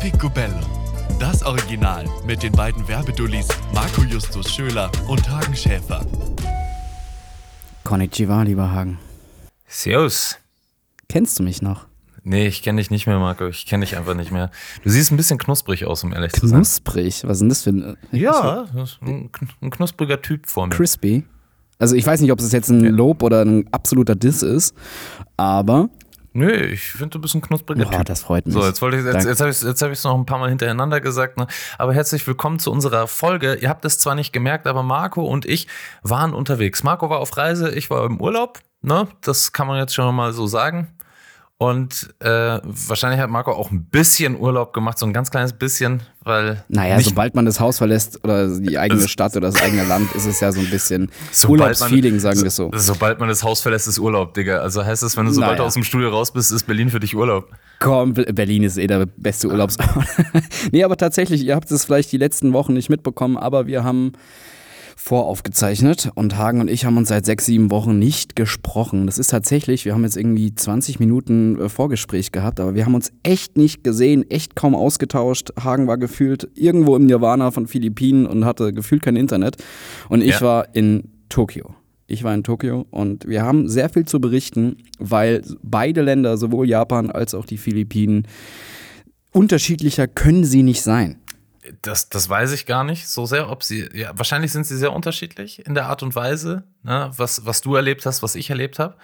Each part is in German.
Picobello. Das Original mit den beiden Werbedullis Marco Justus Schöler und Hagen Schäfer. Konnichiwa, lieber Hagen. Servus. Kennst du mich noch? Nee, ich kenne dich nicht mehr, Marco. Ich kenne dich einfach nicht mehr. Du siehst ein bisschen knusprig aus, um ehrlich zu sein. Knusprig? Was ist denn das für ein. Ja, ein, kn- ein knuspriger Typ vor mir. Crispy. Also ich weiß nicht, ob es jetzt ein Lob oder ein absoluter Diss ist, aber Nö, ich finde, du bist ein knuspriger ja, Typ. das freut mich. So, jetzt wollte ich, jetzt, jetzt habe ich es hab noch ein paar Mal hintereinander gesagt, ne? Aber herzlich willkommen zu unserer Folge. Ihr habt es zwar nicht gemerkt, aber Marco und ich waren unterwegs. Marco war auf Reise, ich war im Urlaub, ne? Das kann man jetzt schon mal so sagen. Und äh, wahrscheinlich hat Marco auch ein bisschen Urlaub gemacht, so ein ganz kleines bisschen, weil. Naja, sobald man das Haus verlässt oder die eigene Stadt oder das eigene Land, ist es ja so ein bisschen Urlaubsfeeling, sagen wir so. Sobald man das Haus verlässt, ist Urlaub, Digga. Also heißt es, wenn du sobald Naja. du aus dem Studio raus bist, ist Berlin für dich Urlaub. Komm, Berlin ist eh der beste Urlaubsort. nee, aber tatsächlich, ihr habt es vielleicht die letzten Wochen nicht mitbekommen, aber wir haben voraufgezeichnet und Hagen und ich haben uns seit sechs, sieben Wochen nicht gesprochen. Das ist tatsächlich, wir haben jetzt irgendwie 20 Minuten äh, Vorgespräch gehabt, aber wir haben uns echt nicht gesehen, echt kaum ausgetauscht. Hagen war gefühlt irgendwo im Nirvana von Philippinen und hatte gefühlt kein Internet. Und ich Ja. war in Tokio. Ich war in Tokio und wir haben sehr viel zu berichten, weil beide Länder, sowohl Japan als auch die Philippinen, unterschiedlicher können sie nicht sein. Das, das weiß ich gar nicht so sehr, ob sie, ja, wahrscheinlich sind sie sehr unterschiedlich in der Art und Weise, ne, was, was du erlebt hast, was ich erlebt habe.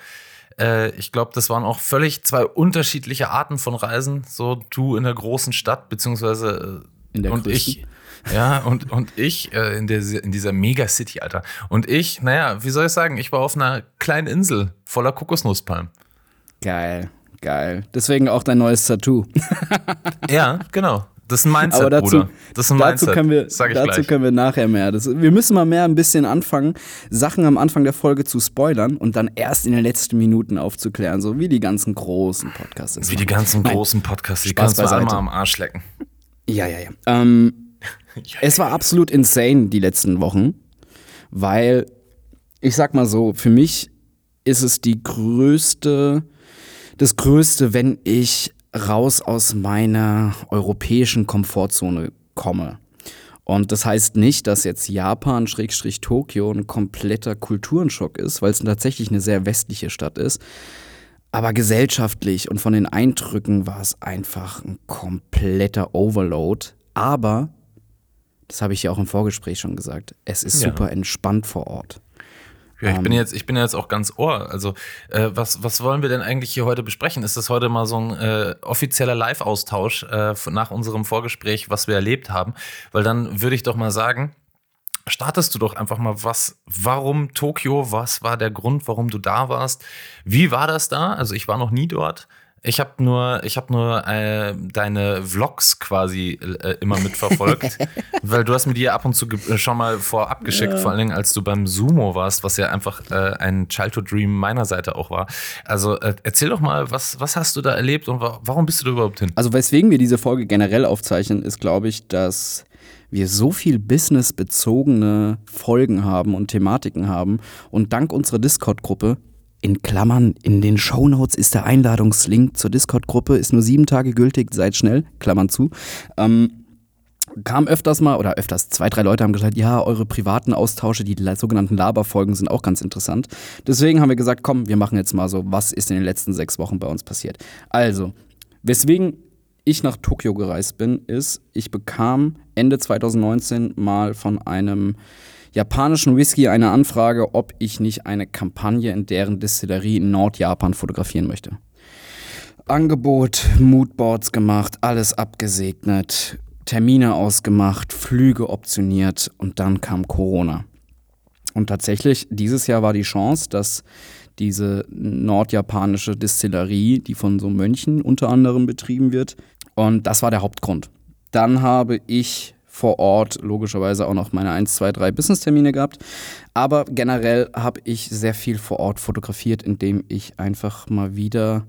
Äh, ich glaube, das waren auch völlig zwei unterschiedliche Arten von Reisen. So du in der großen Stadt, beziehungsweise äh, In der und größten. ich. Ja, und, und ich äh, in, der, in dieser Megacity, Alter. Und ich, naja, wie soll ich sagen, ich war auf einer kleinen Insel voller Kokosnusspalmen. Geil, geil. Deswegen auch dein neues Tattoo. Ja, genau. Das ist ein Mindset, Aber dazu, Bruder. Das ist ein dazu, Mindset. können wir, dazu gleich. können wir nachher mehr. Das, wir müssen mal mehr ein bisschen anfangen, Sachen am Anfang der Folge zu spoilern und dann erst in den letzten Minuten aufzuklären, so wie die ganzen großen Podcasts. Wie die machen. ganzen Nein. großen Podcasts, die Spaß kannst du einmal am Arsch lecken. Ja, ja, ja. Ähm, es war absolut insane die letzten Wochen, weil ich sag mal so, für mich ist es die größte, das Größte, wenn ich raus aus meiner europäischen Komfortzone komme. Und das heißt nicht, dass jetzt Japan, Schrägstrich Tokio, ein kompletter Kulturenschock ist, weil es tatsächlich eine sehr westliche Stadt ist. Aber gesellschaftlich und von den Eindrücken war es einfach ein kompletter Overload. Aber, das habe ich ja auch im Vorgespräch schon gesagt, es ist Ja. super entspannt vor Ort. Ja, ich bin Ähm. jetzt, ich bin jetzt auch ganz ohr. Also, äh, was, was wollen wir denn eigentlich hier heute besprechen? Ist das heute mal so ein äh, offizieller Live-Austausch äh, nach unserem Vorgespräch, was wir erlebt haben? Weil dann würde ich doch mal sagen, startest du doch einfach mal was, warum Tokio, was war der Grund, warum du da warst? Wie war das da? Also ich war noch nie dort. Ich habe nur, ich habe nur äh, deine Vlogs quasi äh, immer mitverfolgt, weil du hast mir die ja ab und zu äh, schon mal vorab geschickt, vor allen Dingen als du beim Sumo warst, was ja einfach äh, ein Childhood Dream meiner Seite auch war. Also äh, erzähl doch mal, was, was hast du da erlebt und wa warum bist du da überhaupt hin? Also weswegen wir diese Folge generell aufzeichnen, ist, glaube ich, dass wir so viel businessbezogene Folgen haben und Thematiken haben und dank unserer Discord-Gruppe in Klammern, in den Shownotes ist der Einladungslink zur Discord-Gruppe, ist nur sieben Tage gültig, seid schnell, Klammern zu. Ähm, kam öfters mal, oder öfters, zwei, drei Leute haben gesagt, ja, eure privaten Austausche, die sogenannten Laberfolgen sind auch ganz interessant. Deswegen haben wir gesagt, komm, wir machen jetzt mal so, was ist in den letzten sechs Wochen bei uns passiert. Also, weswegen ich nach Tokio gereist bin, ist, ich bekam Ende 2019 mal von einem japanischen Whisky eine Anfrage, ob ich nicht eine Kampagne in deren Distillerie in Nordjapan fotografieren möchte. Angebot, Moodboards gemacht, alles abgesegnet, Termine ausgemacht, Flüge optioniert und dann kam Corona. Und tatsächlich, dieses Jahr war die Chance, dass diese nordjapanische Distillerie, die von so Mönchen unter anderem betrieben wird, und das war der Hauptgrund. Dann habe ich vor Ort logischerweise auch noch meine 1, 2, 3 Business-Termine gehabt. Aber generell habe ich sehr viel vor Ort fotografiert, indem ich einfach mal wieder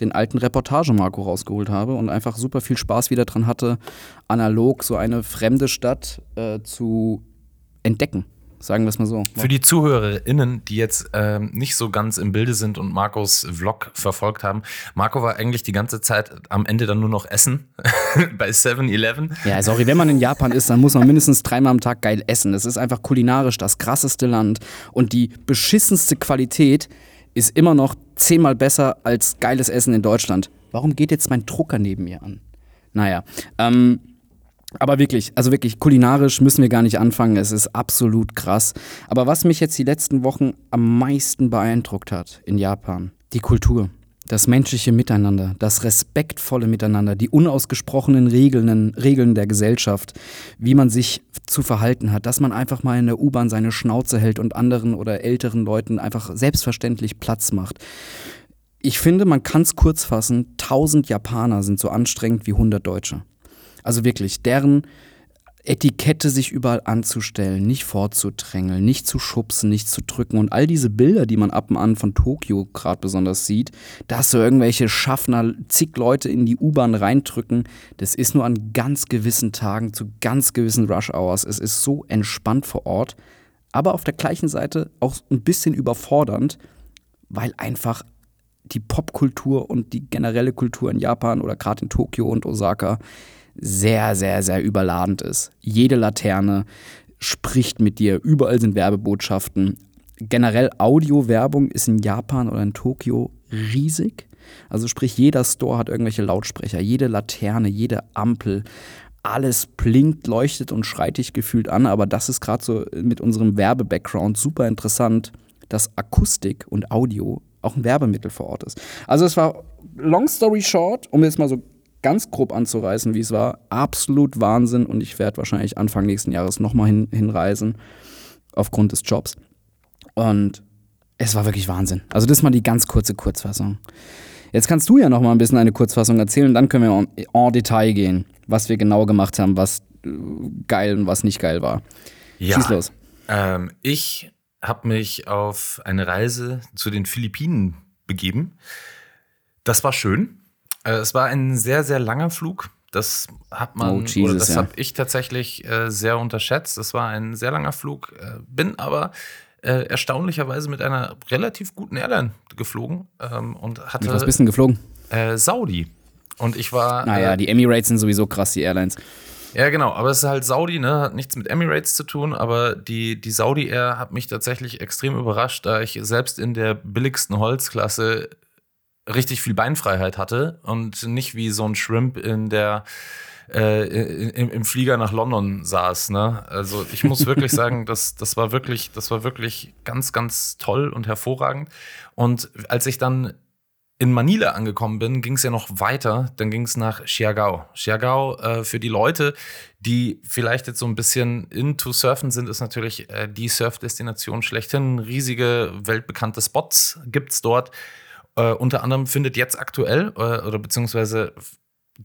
den alten Reportagemarco rausgeholt habe und einfach super viel Spaß wieder dran hatte, analog so eine fremde Stadt äh, zu entdecken. Sagen wir es mal so. Für die ZuhörerInnen, die jetzt ähm, nicht so ganz im Bilde sind und Marcos Vlog verfolgt haben, Marco war eigentlich die ganze Zeit am Ende dann nur noch essen bei 7-Eleven. Ja, sorry, wenn man in Japan ist, dann muss man mindestens dreimal am Tag geil essen. Das ist einfach kulinarisch das krasseste Land und die beschissenste Qualität ist immer noch zehnmal besser als geiles Essen in Deutschland. Warum geht jetzt mein Drucker neben mir an? Naja, ähm, aber wirklich, also wirklich, kulinarisch müssen wir gar nicht anfangen. Es ist absolut krass. Aber was mich jetzt die letzten Wochen am meisten beeindruckt hat in Japan, die Kultur. Das menschliche Miteinander, das respektvolle Miteinander, die unausgesprochenen Regeln, Regeln der Gesellschaft, wie man sich zu verhalten hat, dass man einfach mal in der U-Bahn seine Schnauze hält und anderen oder älteren Leuten einfach selbstverständlich Platz macht. Ich finde, man kann es kurz fassen, 1000 Japaner sind so anstrengend wie 100 Deutsche. Also wirklich, deren Etikette sich überall anzustellen, nicht vorzudrängeln, nicht zu schubsen, nicht zu drücken und all diese Bilder, die man ab und an von Tokio gerade besonders sieht, dass so irgendwelche Schaffner zig Leute in die U-Bahn reindrücken, das ist nur an ganz gewissen Tagen zu ganz gewissen Rush Hours. Es ist so entspannt vor Ort, aber auf der gleichen Seite auch ein bisschen überfordernd, weil einfach die Popkultur und die generelle Kultur in Japan oder gerade in Tokio und Osaka sehr, sehr, sehr überladend ist. Jede Laterne spricht mit dir, überall sind Werbebotschaften. Generell Audiowerbung ist in Japan oder in Tokio riesig. Also sprich, jeder Store hat irgendwelche Lautsprecher, jede Laterne, jede Ampel, alles blinkt, leuchtet und schreit dich gefühlt an. Aber das ist gerade so mit unserem Werbe-Background super interessant, dass Akustik und Audio auch ein Werbemittel vor Ort ist. Also es war, long story short, um jetzt mal so ganz grob anzureißen, wie es war, absolut Wahnsinn und ich werde wahrscheinlich Anfang nächsten Jahres nochmal hin, hinreisen, aufgrund des Jobs. Und es war wirklich Wahnsinn. Also das ist mal die ganz kurze Kurzfassung. Jetzt kannst du ja noch mal ein bisschen eine Kurzfassung erzählen, dann können wir en, en Detail gehen, was wir genau gemacht haben, was äh, geil und was nicht geil war. Ja, Schieß los. Ähm, ich habe mich auf eine Reise zu den Philippinen begeben. Das war schön. Äh, es war ein sehr, sehr langer Flug. Das hat man, oh, Jesus, oder das ja. habe ich tatsächlich äh, sehr unterschätzt. Es war ein sehr langer Flug, äh, bin aber äh, erstaunlicherweise mit einer relativ guten Airline geflogen ähm, und hatte. Mit was bist du geflogen? Äh, Saudi. Und ich war. Naja, äh, die Emirates sind sowieso krass, die Airlines. Ja, genau, aber es ist halt Saudi, ne? Hat nichts mit Emirates zu tun, aber die, die Saudi Air hat mich tatsächlich extrem überrascht, da ich selbst in der billigsten Holzklasse richtig viel Beinfreiheit hatte und nicht wie so ein Shrimp in der äh, im, im, Flieger nach London saß. Ne? Also ich muss wirklich sagen, das, das war wirklich, das war wirklich ganz, ganz toll und hervorragend. Und als ich dann in Manila angekommen bin, ging es ja noch weiter. Dann ging es nach Siargao. Siargao, äh, für die Leute, die vielleicht jetzt so ein bisschen into Surfen sind, ist natürlich äh, die Surfdestination schlechthin. Riesige, weltbekannte Spots gibt es dort. Äh, unter anderem findet jetzt aktuell äh, oder beziehungsweise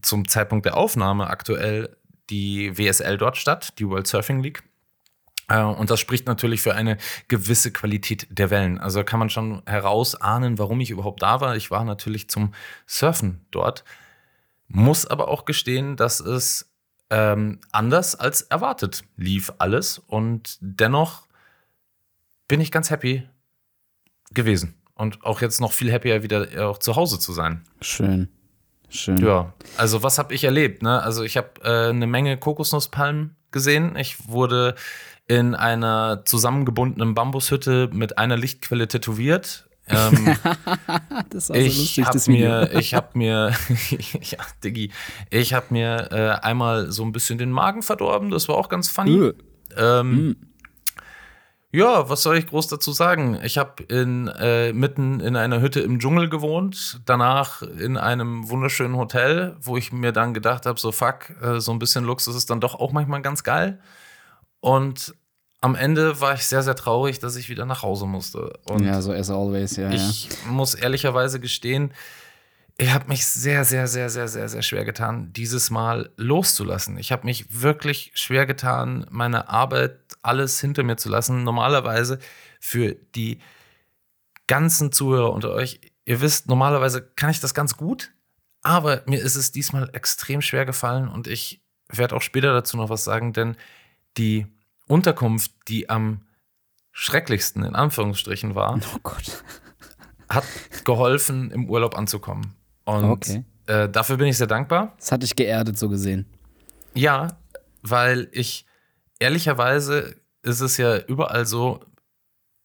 zum Zeitpunkt der Aufnahme aktuell die WSL dort statt, die World Surfing League. Äh, und das spricht natürlich für eine gewisse Qualität der Wellen. Also kann man schon herausahnen, warum ich überhaupt da war. Ich war natürlich zum Surfen dort, muss aber auch gestehen, dass es ähm, anders als erwartet lief alles. Und dennoch bin ich ganz happy gewesen und auch jetzt noch viel happier wieder äh, auch zu Hause zu sein. Schön. Schön. Ja, also was habe ich erlebt? Ne? Also ich habe äh, eine Menge Kokosnusspalmen gesehen. Ich wurde in einer zusammengebundenen Bambushütte mit einer Lichtquelle tätowiert. Ähm, das war so ich lustig, hab mir, ich habe mir, ja, Diggi, ich habe mir äh, einmal so ein bisschen den Magen verdorben. Das war auch ganz funny. Ähm, mm. Ja, was soll ich groß dazu sagen? Ich habe in, äh, mitten in einer Hütte im Dschungel gewohnt, danach in einem wunderschönen Hotel, wo ich mir dann gedacht habe, so fuck, äh, so ein bisschen Luxus ist dann doch auch manchmal ganz geil. Und am Ende war ich sehr, sehr traurig, dass ich wieder nach Hause musste. Und ja, so as always, ja. Ich ja. muss ehrlicherweise gestehen, ich habe mich sehr, sehr, sehr, sehr, sehr, sehr schwer getan, dieses Mal loszulassen. Ich habe mich wirklich schwer getan, meine Arbeit, alles hinter mir zu lassen. Normalerweise für die ganzen Zuhörer unter euch, ihr wisst, normalerweise kann ich das ganz gut, aber mir ist es diesmal extrem schwer gefallen und ich werde auch später dazu noch was sagen, denn die Unterkunft, die am schrecklichsten, in Anführungsstrichen, war, Oh hat geholfen, im Urlaub anzukommen. Und Okay. äh, dafür bin ich sehr dankbar. Das hatte ich geerdet so gesehen. Ja, weil ich ehrlicherweise ist es ja überall so,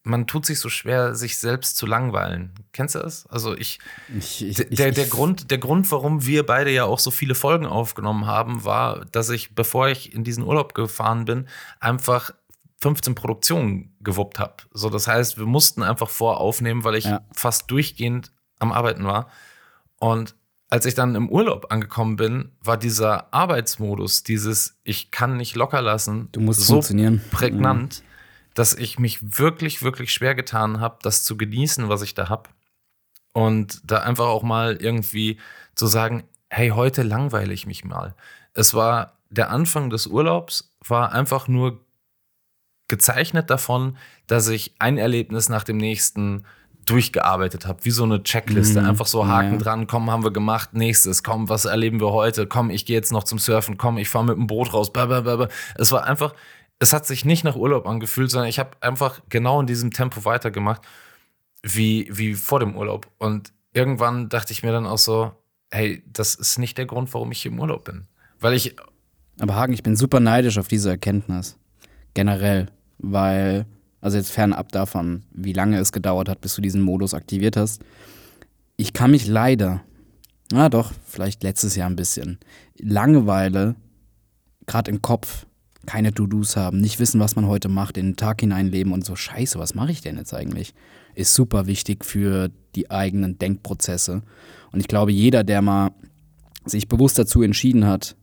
man tut sich so schwer, sich selbst zu langweilen. Kennst du das? Also ich, Ich, ich, der, der, ich, Grund, der Grund, warum wir beide ja auch so viele Folgen aufgenommen haben, war, dass ich, bevor ich in diesen Urlaub gefahren bin, einfach 15 Produktionen gewuppt habe. So, das heißt, wir mussten einfach voraufnehmen, weil ich Ja. fast durchgehend am Arbeiten war. Und als ich dann im Urlaub angekommen bin, war dieser Arbeitsmodus, dieses Ich kann nicht locker lassen, Du musst so funktionieren. prägnant, dass ich mich wirklich, wirklich schwer getan habe, das zu genießen, was ich da habe. Und da einfach auch mal irgendwie zu sagen, hey, heute langweile ich mich mal. Es war der Anfang des Urlaubs, war einfach nur gezeichnet davon, dass ich ein Erlebnis nach dem nächsten durchgearbeitet habe, wie so eine Checkliste. Mhm. Einfach so Haken Ja. dran, komm, haben wir gemacht, nächstes, komm, was erleben wir heute, komm, ich gehe jetzt noch zum Surfen, komm, ich fahre mit dem Boot raus, blablabla. Es war einfach, es hat sich nicht nach Urlaub angefühlt, sondern ich habe einfach genau in diesem Tempo weitergemacht, wie, wie vor dem Urlaub. Und irgendwann dachte ich mir dann auch so, hey, das ist nicht der Grund, warum ich hier im Urlaub bin. Weil ich, Aber Hagen, ich bin super neidisch auf diese Erkenntnis. Generell. Weil, also jetzt fernab davon, wie lange es gedauert hat, bis du diesen Modus aktiviert hast. Ich kann mich leider, na doch, vielleicht letztes Jahr ein bisschen, Langeweile, gerade im Kopf, keine To-Dos haben, nicht wissen, was man heute macht, in den Tag hineinleben und so, scheiße, was mache ich denn jetzt eigentlich? Ist super wichtig für die eigenen Denkprozesse. Und ich glaube, jeder, der mal sich bewusst dazu entschieden hat,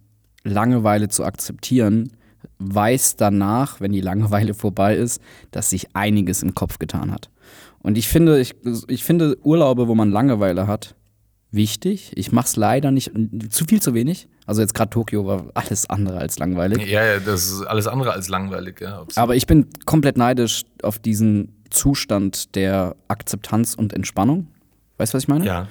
Langeweile zu akzeptieren, weiß danach, wenn die Langeweile vorbei ist, dass sich einiges im Kopf getan hat. Und ich finde, ich, ich finde Urlaube, wo man Langeweile hat, wichtig. Ich mache es leider nicht, zu viel zu wenig. Also jetzt gerade Tokio war alles andere als langweilig. ja, ja, das ist alles andere als langweilig. Ja. Aber ich bin komplett neidisch auf diesen Zustand der Akzeptanz und Entspannung. Weißt du, was ich meine? Ja.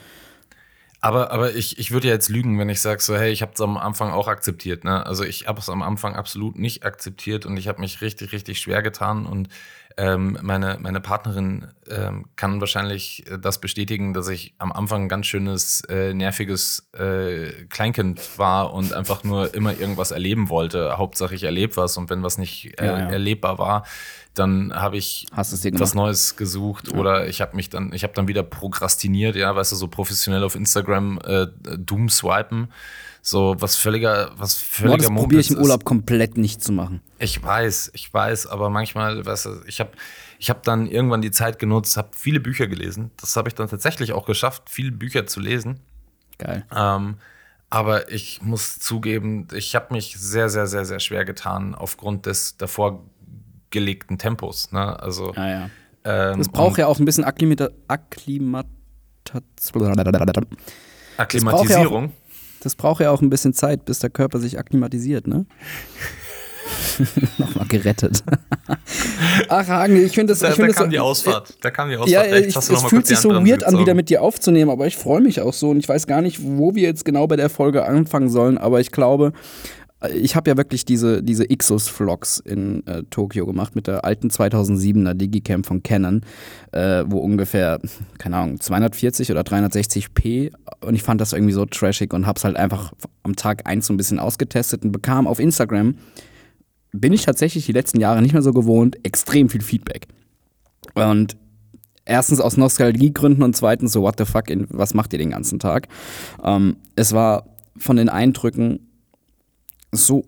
Aber, aber ich, ich würde ja jetzt lügen, wenn ich sage so, hey, ich habe es am Anfang auch akzeptiert. Ne? Also ich habe es am Anfang absolut nicht akzeptiert und ich habe mich richtig, richtig schwer getan. Und ähm, meine, meine Partnerin ähm, kann wahrscheinlich äh, das bestätigen, dass ich am Anfang ein ganz schönes, äh, nerviges äh, Kleinkind war und einfach nur immer irgendwas erleben wollte. Hauptsache ich erlebe was und wenn was nicht äh, Ja, ja. erlebbar war, dann habe ich was? Neues gesucht oder ich habe mich dann, ich habe dann wieder prokrastiniert, ja, weißt du, so professionell auf Instagram äh, Doom swipen, so was völliger, was Boah, völliger das probiere ich im ist. Urlaub komplett nicht zu machen. Ich weiß, ich weiß, aber manchmal, weißt du, ich habe ich hab dann irgendwann die Zeit genutzt, habe viele Bücher gelesen. Das habe ich dann tatsächlich auch geschafft, viele Bücher zu lesen. Geil. Ähm, aber ich muss zugeben, ich habe mich sehr, sehr, sehr, sehr schwer getan aufgrund des davor gelegten Tempos. Ne? Also Ja, ja. ähm, Es braucht ja auch ein bisschen Akklimata Akklimatisierung. Das braucht ja auch ein bisschen Zeit, bis der Körper sich akklimatisiert, ne? Nochmal gerettet. Ach, Hagen, ich finde das. Da, ich da find das kam so- die Ausfahrt. Da kam die Ausfahrt. Ja, ich, es fühlt sich so weird an, wieder mit dir aufzunehmen, aber ich freue mich auch so und ich weiß gar nicht, wo wir jetzt genau bei der Folge anfangen sollen, aber ich glaube, ich habe ja wirklich diese, diese Ixus-Vlogs in äh, Tokio gemacht mit der alten 2007er Digicam von Canon, äh, wo ungefähr, keine Ahnung, 240 oder 360p und ich fand das irgendwie so trashig und hab's halt einfach am Tag eins so ein bisschen ausgetestet und bekam auf Instagram, bin ich tatsächlich die letzten Jahre nicht mehr so gewohnt, extrem viel Feedback. Und erstens aus Nostalgiegründen und zweitens so, what the fuck, was macht ihr den ganzen Tag? Ähm, es war von den Eindrücken so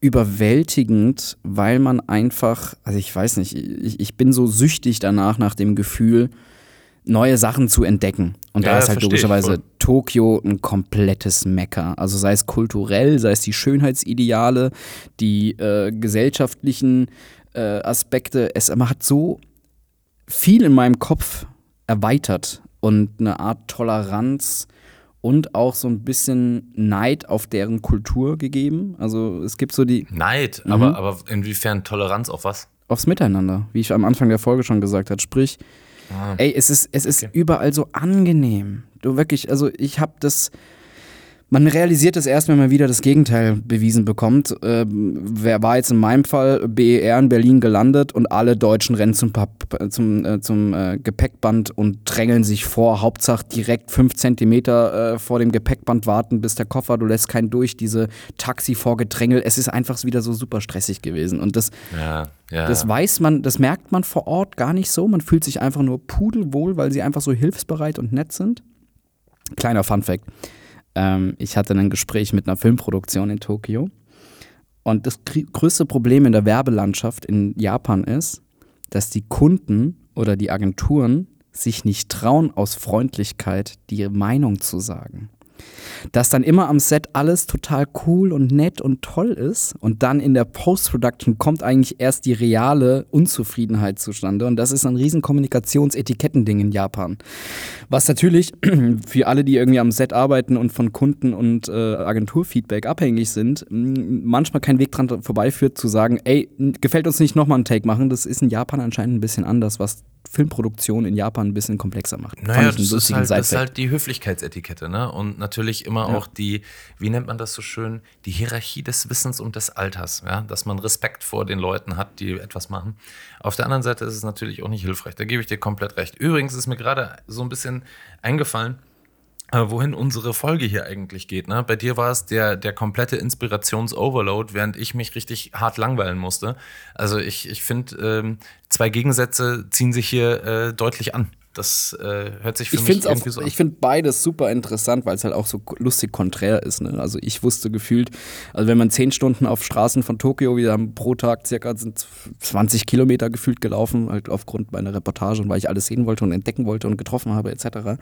überwältigend, weil man einfach, also ich weiß nicht, ich, ich bin so süchtig danach, nach dem Gefühl, neue Sachen zu entdecken. Und Ja, da ist halt logischerweise. Tokio ein komplettes Mecker. Also sei es kulturell, sei es die Schönheitsideale, die äh, gesellschaftlichen äh, Aspekte. Es man hat so viel in meinem Kopf erweitert und eine Art Toleranz und auch so ein bisschen Neid auf deren Kultur gegeben. Also es gibt so die Neid, Mhm. aber, aber inwiefern Toleranz auf was? aufs Miteinander, wie ich am Anfang der Folge schon gesagt habe. Sprich, ey, es ist, es ist Okay. überall so angenehm. Du wirklich, also ich habe das Man realisiert es erst, wenn man wieder das Gegenteil bewiesen bekommt. Ähm, wer war jetzt in meinem Fall BER in Berlin gelandet und alle Deutschen rennen zum, zum, äh, zum äh, Gepäckband und drängeln sich vor. Hauptsache direkt fünf Zentimeter äh, vor dem Gepäckband warten, bis der Koffer, du lässt keinen durch, diese Taxi vorgedrängelt. Es ist einfach wieder so super stressig gewesen. Und das, ja, ja. das weiß man, das merkt man vor Ort gar nicht so. Man fühlt sich einfach nur pudelwohl, weil sie einfach so hilfsbereit und nett sind. Kleiner Fun Fact. Ähm, ich hatte ein Gespräch mit einer Filmproduktion in Tokio. Und das größte Problem in der Werbelandschaft in Japan ist, dass die Kunden oder die Agenturen sich nicht trauen, aus Freundlichkeit die Meinung zu sagen dass dann immer am Set alles total cool und nett und toll ist und dann in der Post-Production kommt eigentlich erst die reale Unzufriedenheit zustande und das ist ein riesen Kommunikationsetikettending in Japan. Was natürlich für alle, die irgendwie am Set arbeiten und von Kunden und äh, Agenturfeedback abhängig sind, manchmal kein Weg dran vorbeiführt zu sagen, ey, gefällt uns nicht nochmal einen Take machen, das ist in Japan anscheinend ein bisschen anders, was Filmproduktion in Japan ein bisschen komplexer macht. Naja, das ist, halt, das ist, halt, die Höflichkeitsetikette, ne? Und natürlich immer ja. auch die, wie nennt man das so schön, die Hierarchie des Wissens und des Alters, ja? Dass man Respekt vor den Leuten hat, die etwas machen. Auf der anderen Seite ist es natürlich auch nicht hilfreich. Da gebe ich dir komplett recht. Übrigens ist mir gerade so ein bisschen eingefallen, äh, wohin unsere Folge hier eigentlich geht. Ne? Bei dir war es der, der komplette Inspirations-Overload, während ich mich richtig hart langweilen musste. Also ich, ich finde, ähm, zwei Gegensätze ziehen sich hier äh, deutlich an. Das äh, hört sich für ich mich irgendwie auch, so an. Ich finde beides super interessant, weil es halt auch so lustig konträr ist. Ne? Also ich wusste gefühlt, also wenn man zehn Stunden auf Straßen von Tokio, wir haben pro Tag circa sind 20 Kilometer gefühlt gelaufen, halt aufgrund meiner Reportage und weil ich alles sehen wollte und entdecken wollte und getroffen habe etc.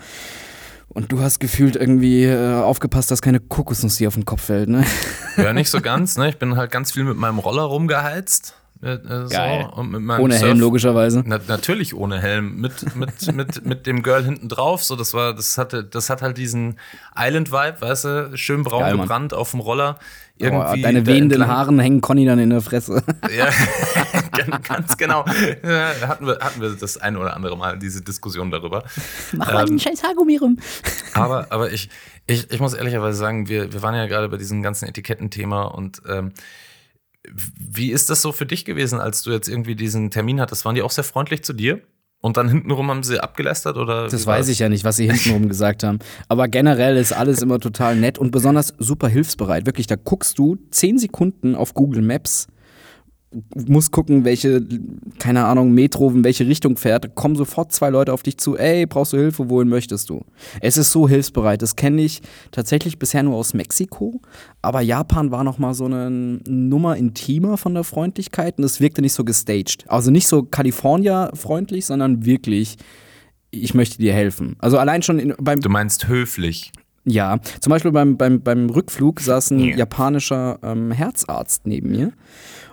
Und du hast gefühlt irgendwie äh, aufgepasst, dass keine Kokosnuss dir auf den Kopf fällt, ne? Ja, nicht so ganz, ne? Ich bin halt ganz viel mit meinem Roller rumgeheizt. Äh, äh Geil. So, ohne Surf Helm, logischerweise. Na, natürlich ohne Helm. Mit, mit, mit, mit dem Girl hinten drauf. So, das war, das hatte, das hat halt diesen Island-Vibe, weißt du, schön braun Geil, gebrannt auf dem Roller. Irgendwie oh, deine wehenden Haaren hängen Conny dann in der Fresse. Ja, ganz genau. Hatten, wir, hatten wir das ein oder andere Mal diese Diskussion darüber. Mach ähm, mal den scheiß Haargummi rum. Aber, aber ich, ich, ich muss ehrlicherweise sagen, wir, wir waren ja gerade bei diesem ganzen Etikettenthema und ähm, wie ist das so für dich gewesen, als du jetzt irgendwie diesen Termin hattest? Waren die auch sehr freundlich zu dir? Und dann hintenrum haben sie abgelästert oder? Das weiß ich ja nicht, was sie hintenrum gesagt haben. Aber generell ist alles immer total nett und besonders super hilfsbereit. Wirklich, da guckst du zehn Sekunden auf Google Maps muss gucken, welche, keine Ahnung, Metro in welche Richtung fährt, kommen sofort zwei Leute auf dich zu, ey, brauchst du Hilfe, wohin möchtest du? Es ist so hilfsbereit. Das kenne ich tatsächlich bisher nur aus Mexiko, aber Japan war nochmal so eine Nummer intimer von der Freundlichkeit und es wirkte nicht so gestaged. Also nicht so California-freundlich, sondern wirklich, ich möchte dir helfen. Also allein schon in, beim. Du meinst höflich. Ja, zum Beispiel beim, beim, beim Rückflug saß ein ja. japanischer ähm, Herzarzt neben mir.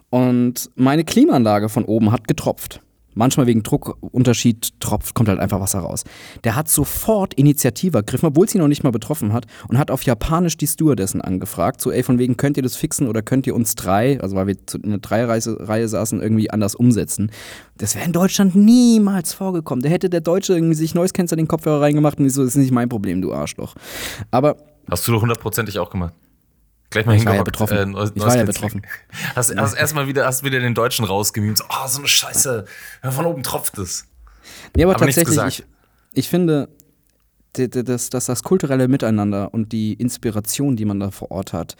Und meine Klimaanlage von oben hat getropft. Manchmal wegen Druckunterschied tropft, kommt halt einfach Wasser raus. Der hat sofort Initiative ergriffen, obwohl sie noch nicht mal betroffen hat, und hat auf Japanisch die Stewardessen angefragt. So, ey, von wegen, könnt ihr das fixen oder könnt ihr uns drei, also weil wir in einer Dreireihe saßen, irgendwie anders umsetzen. Das wäre in Deutschland niemals vorgekommen. Da hätte der Deutsche irgendwie sich neues in den Kopfhörer reingemacht und so, das ist nicht mein Problem, du Arschloch. Aber. Hast du doch hundertprozentig auch gemacht. Gleich mal ich war ja betroffen. Äh, neues, ich war ja betroffen. Hast, hast erstmal wieder, hast wieder den Deutschen rausgemimt. So, oh, so eine Scheiße. Von oben tropft es. Nee, aber, aber tatsächlich, ich, ich finde, dass, dass das kulturelle Miteinander und die Inspiration, die man da vor Ort hat,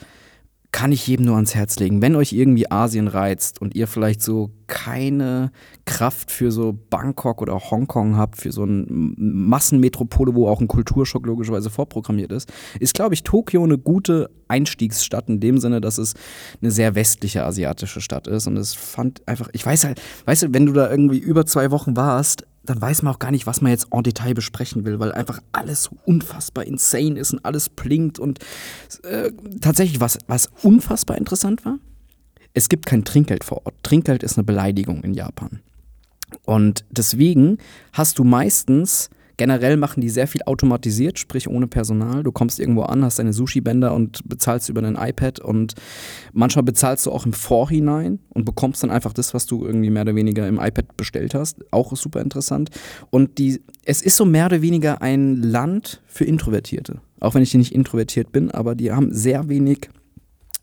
kann ich jedem nur ans Herz legen. Wenn euch irgendwie Asien reizt und ihr vielleicht so keine Kraft für so Bangkok oder Hongkong habt, für so eine Massenmetropole, wo auch ein Kulturschock logischerweise vorprogrammiert ist, ist, glaube ich, Tokio eine gute Einstiegsstadt in dem Sinne, dass es eine sehr westliche asiatische Stadt ist. Und es fand einfach, ich weiß halt, weißt du, wenn du da irgendwie über zwei Wochen warst, dann weiß man auch gar nicht, was man jetzt en Detail besprechen will, weil einfach alles so unfassbar insane ist und alles blinkt. Und äh, tatsächlich, was, was unfassbar interessant war, es gibt kein Trinkgeld vor Ort. Trinkgeld ist eine Beleidigung in Japan. Und deswegen hast du meistens Generell machen die sehr viel automatisiert, sprich ohne Personal. Du kommst irgendwo an, hast deine Sushi-Bänder und bezahlst über ein iPad und manchmal bezahlst du auch im Vorhinein und bekommst dann einfach das, was du irgendwie mehr oder weniger im iPad bestellt hast. Auch super interessant. Und die, es ist so mehr oder weniger ein Land für Introvertierte. Auch wenn ich nicht introvertiert bin, aber die haben sehr wenig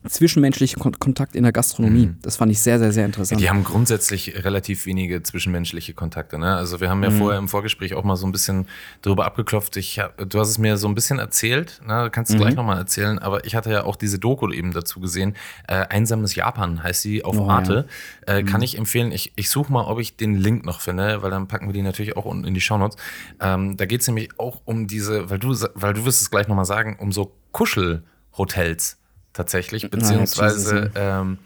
zwischenmenschliche Kon Kontakt in der Gastronomie. Mhm. Das fand ich sehr, sehr, sehr interessant. Die haben grundsätzlich relativ wenige zwischenmenschliche Kontakte. Ne? Also wir haben ja mhm. vorher im Vorgespräch auch mal so ein bisschen darüber abgeklopft. Ich hab, du hast es mir so ein bisschen erzählt, ne? kannst du mhm. gleich nochmal erzählen, aber ich hatte ja auch diese Doku eben dazu gesehen. Äh, Einsames Japan heißt sie auf oh, Arte. Ja. Äh, kann mhm. ich empfehlen. Ich, ich suche mal, ob ich den Link noch finde, weil dann packen wir die natürlich auch unten in die Shownotes. Ähm, da geht es nämlich auch um diese, weil du, weil du wirst es gleich nochmal sagen, um so Kuschelhotels tatsächlich, beziehungsweise ähm,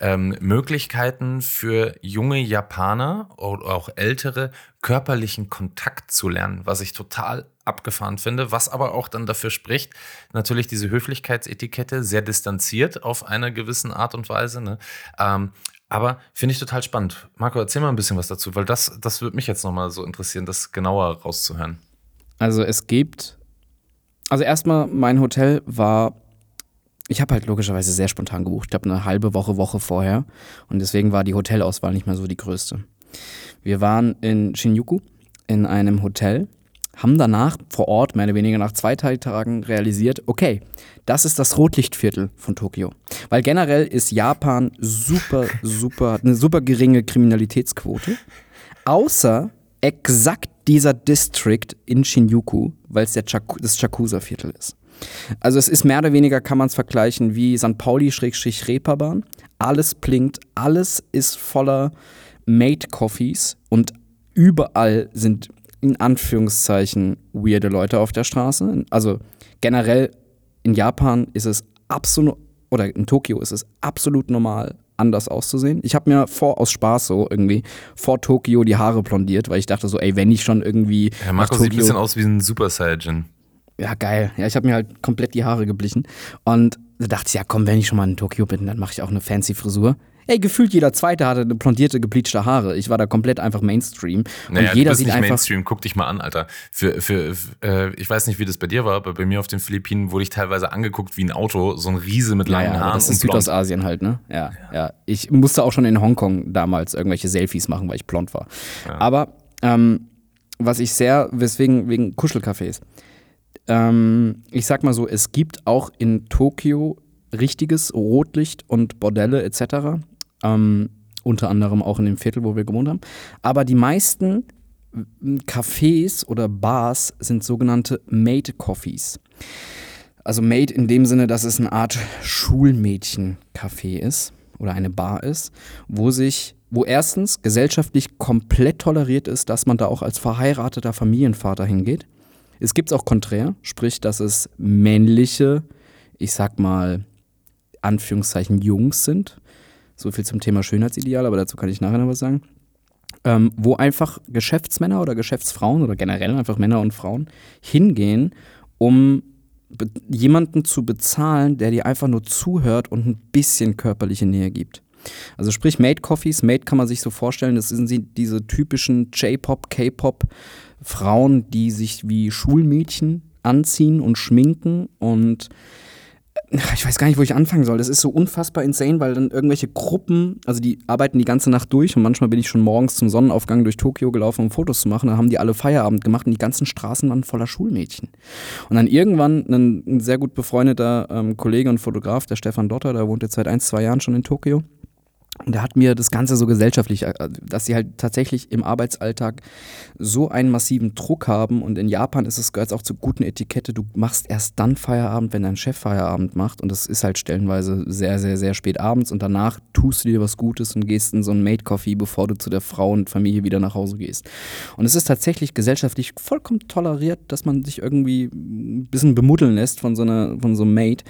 ähm, Möglichkeiten für junge Japaner oder auch ältere körperlichen Kontakt zu lernen, was ich total abgefahren finde, was aber auch dann dafür spricht, natürlich diese Höflichkeitsetikette sehr distanziert auf eine gewisse Art und Weise. Ne? Ähm, aber finde ich total spannend. Marco, erzähl mal ein bisschen was dazu, weil das, das würde mich jetzt nochmal so interessieren, das genauer rauszuhören. Also es gibt, also erstmal mein Hotel war ich habe halt logischerweise sehr spontan gebucht. Ich glaube, eine halbe Woche, Woche vorher. Und deswegen war die Hotelauswahl nicht mehr so die größte. Wir waren in Shinjuku in einem Hotel, haben danach vor Ort, mehr oder weniger nach zwei Tagen, realisiert, okay, das ist das Rotlichtviertel von Tokio. Weil generell ist Japan super, super, eine super geringe Kriminalitätsquote. Außer exakt dieser District in Shinjuku, weil es das Chakusa-Viertel ist. Also es ist mehr oder weniger, kann man es vergleichen, wie St. Pauli-Reeperbahn. Alles blinkt, alles ist voller Made-Coffees und überall sind in Anführungszeichen weirde Leute auf der Straße. Also generell in Japan ist es absolut, oder in Tokio ist es absolut normal, anders auszusehen. Ich habe mir vor aus Spaß so irgendwie vor Tokio die Haare blondiert, weil ich dachte so, ey, wenn ich schon irgendwie. Ja, Marco sieht ein bisschen aus wie ein Super Saiyan ja, geil. Ja, ich habe mir halt komplett die Haare geblichen. Und da dachte ich, ja, komm, wenn ich schon mal in Tokio bin, dann mache ich auch eine fancy Frisur. Ey, gefühlt jeder Zweite hatte eine blondierte, gebleachte Haare. Ich war da komplett einfach Mainstream. Und naja, jeder du bist sieht nicht einfach Mainstream. Guck dich mal an, Alter. Für, für, äh, ich weiß nicht, wie das bei dir war, aber bei mir auf den Philippinen wurde ich teilweise angeguckt wie ein Auto, so ein Riese mit langen ja, ja, Haaren. Das ist Südostasien halt, ne? Ja, ja, ja. Ich musste auch schon in Hongkong damals irgendwelche Selfies machen, weil ich blond war. Ja. Aber ähm, was ich sehr, weswegen wegen Kuschelcafés ähm, ich sag mal so, es gibt auch in Tokio richtiges Rotlicht und Bordelle etc. Ähm, unter anderem auch in dem Viertel, wo wir gewohnt haben. Aber die meisten Cafés oder Bars sind sogenannte Made Coffees. Also Made in dem Sinne, dass es eine Art Schulmädchen-Café ist oder eine Bar ist, wo sich, wo erstens gesellschaftlich komplett toleriert ist, dass man da auch als verheirateter Familienvater hingeht. Es gibt auch konträr, sprich, dass es männliche, ich sag mal, Anführungszeichen Jungs sind. So viel zum Thema Schönheitsideal, aber dazu kann ich nachher noch was sagen. Ähm, wo einfach Geschäftsmänner oder Geschäftsfrauen oder generell einfach Männer und Frauen hingehen, um jemanden zu bezahlen, der dir einfach nur zuhört und ein bisschen körperliche Nähe gibt. Also sprich Made Coffees, Made kann man sich so vorstellen, das sind diese typischen J-Pop, K-Pop Frauen, die sich wie Schulmädchen anziehen und schminken und äh, ich weiß gar nicht, wo ich anfangen soll. Das ist so unfassbar insane, weil dann irgendwelche Gruppen, also die arbeiten die ganze Nacht durch und manchmal bin ich schon morgens zum Sonnenaufgang durch Tokio gelaufen, um Fotos zu machen. Da haben die alle Feierabend gemacht und die ganzen Straßen waren voller Schulmädchen. Und dann irgendwann ein, sehr gut befreundeter ähm, Kollege und Fotograf, der Stefan Dotter, der wohnt jetzt seit ein, zwei Jahren schon in Tokio. Und da hat mir das Ganze so gesellschaftlich, äh, dass sie halt tatsächlich im Arbeitsalltag so einen massiven Druck haben. Und in Japan ist es gehört auch zur guten Etikette. Du machst erst dann Feierabend, wenn dein Chef Feierabend macht. Und das ist halt stellenweise sehr, sehr, sehr spät abends. Und danach tust du dir was Gutes und gehst in so einen Made Coffee, bevor du zu der Frau und Familie wieder nach Hause gehst. Und es ist tatsächlich gesellschaftlich vollkommen toleriert, dass man sich irgendwie ein bisschen bemuddeln lässt von so einer, von so einem Made.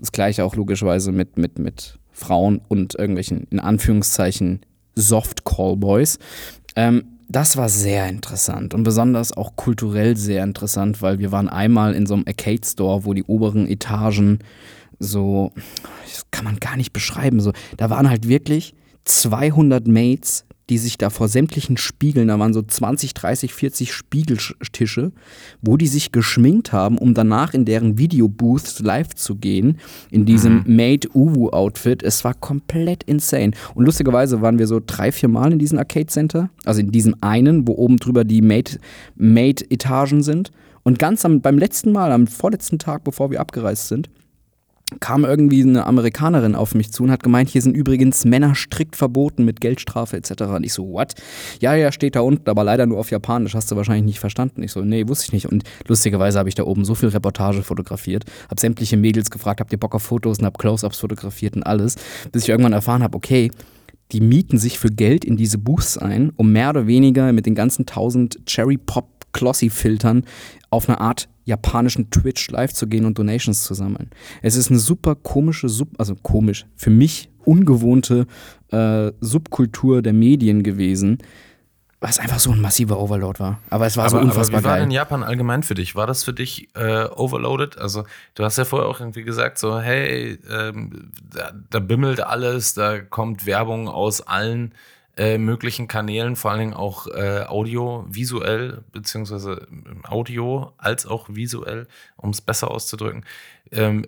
Das gleiche auch logischerweise mit, mit, mit Frauen und irgendwelchen, in Anführungszeichen, Soft-Callboys. Ähm, das war sehr interessant und besonders auch kulturell sehr interessant, weil wir waren einmal in so einem Arcade-Store, wo die oberen Etagen so, das kann man gar nicht beschreiben, so, da waren halt wirklich 200 Mates, die sich da vor sämtlichen Spiegeln, da waren so 20, 30, 40 Spiegeltische, wo die sich geschminkt haben, um danach in deren Videobooths live zu gehen, in diesem mhm. Made Uwu Outfit. Es war komplett insane. Und lustigerweise waren wir so drei, vier Mal in diesem Arcade Center, also in diesem einen, wo oben drüber die Made, Made Etagen sind. Und ganz am, beim letzten Mal, am vorletzten Tag, bevor wir abgereist sind, kam irgendwie eine Amerikanerin auf mich zu und hat gemeint, hier sind übrigens Männer strikt verboten mit Geldstrafe etc. Und ich so, what? Ja, ja, steht da unten, aber leider nur auf Japanisch, hast du wahrscheinlich nicht verstanden. Ich so, nee, wusste ich nicht. Und lustigerweise habe ich da oben so viel Reportage fotografiert, habe sämtliche Mädels gefragt, habt ihr Bock auf Fotos und habe Close-Ups fotografiert und alles, bis ich irgendwann erfahren habe, okay, die mieten sich für Geld in diese Booths ein, um mehr oder weniger mit den ganzen tausend Cherry Pop Glossy-Filtern auf eine Art japanischen Twitch live zu gehen und Donations zu sammeln. Es ist eine super komische, Sub also komisch, für mich ungewohnte äh, Subkultur der Medien gewesen, was einfach so ein massiver Overload war. Aber es war aber, so unfassbar aber wie war geil. in Japan allgemein für dich? War das für dich äh, overloaded? Also du hast ja vorher auch irgendwie gesagt, so hey, ähm, da, da bimmelt alles, da kommt Werbung aus allen äh, möglichen Kanälen, vor allen Dingen auch äh, Audio, visuell, beziehungsweise ähm, Audio als auch visuell, um es besser auszudrücken. Ähm,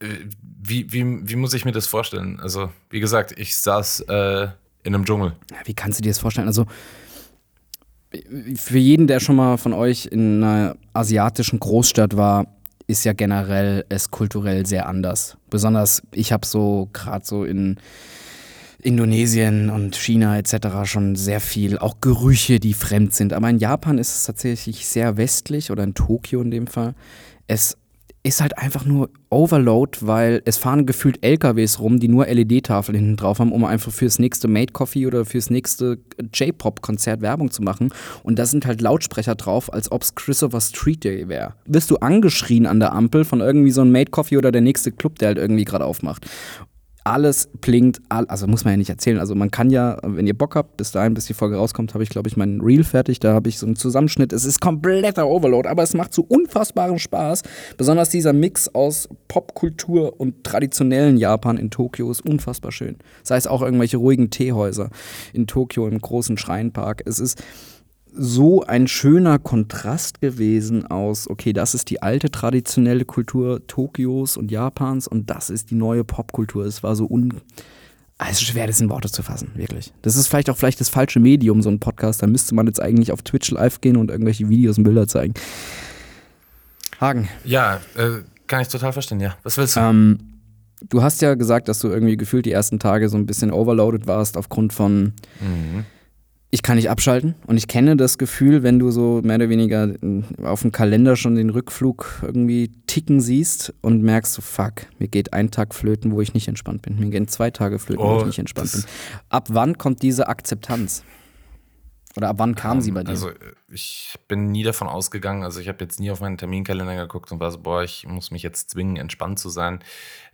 äh, wie, wie, wie muss ich mir das vorstellen? Also, wie gesagt, ich saß äh, in einem Dschungel. Ja, wie kannst du dir das vorstellen? Also, für jeden, der schon mal von euch in einer asiatischen Großstadt war, ist ja generell es kulturell sehr anders. Besonders, ich habe so gerade so in Indonesien und China etc. schon sehr viel, auch Gerüche, die fremd sind. Aber in Japan ist es tatsächlich sehr westlich oder in Tokio in dem Fall. Es ist halt einfach nur Overload, weil es fahren gefühlt LKWs rum, die nur LED-Tafeln hinten drauf haben, um einfach fürs nächste Made Coffee oder fürs nächste J-Pop-Konzert Werbung zu machen. Und da sind halt Lautsprecher drauf, als ob es Christopher Street Day wäre. Wirst du angeschrien an der Ampel von irgendwie so einem Made Coffee oder der nächste Club, der halt irgendwie gerade aufmacht alles blinkt, also muss man ja nicht erzählen. Also man kann ja, wenn ihr Bock habt, bis dahin, bis die Folge rauskommt, habe ich, glaube ich, meinen Reel fertig. Da habe ich so einen Zusammenschnitt. Es ist kompletter Overload, aber es macht so unfassbaren Spaß. Besonders dieser Mix aus Popkultur und traditionellen Japan in Tokio ist unfassbar schön. Sei es auch irgendwelche ruhigen Teehäuser in Tokio im großen Schreinpark. Es ist so ein schöner Kontrast gewesen aus, okay, das ist die alte traditionelle Kultur Tokios und Japans und das ist die neue Popkultur. Es war so un. Es ist schwer, das in Worte zu fassen, wirklich. Das ist vielleicht auch vielleicht das falsche Medium, so ein Podcast. Da müsste man jetzt eigentlich auf Twitch live gehen und irgendwelche Videos und Bilder zeigen. Hagen. Ja, äh, kann ich total verstehen, ja. Was willst du? Ähm, du hast ja gesagt, dass du irgendwie gefühlt die ersten Tage so ein bisschen overloaded warst aufgrund von. Mhm ich kann nicht abschalten und ich kenne das Gefühl, wenn du so mehr oder weniger auf dem Kalender schon den Rückflug irgendwie ticken siehst und merkst so, fuck, mir geht ein Tag flöten, wo ich nicht entspannt bin. Mir gehen zwei Tage flöten, oh, wo ich oh, nicht entspannt bin. Ab wann kommt diese Akzeptanz? Oder ab wann kam sie bei dir? Also ich bin nie davon ausgegangen, also ich habe jetzt nie auf meinen Terminkalender geguckt und war so, boah, ich muss mich jetzt zwingen, entspannt zu sein.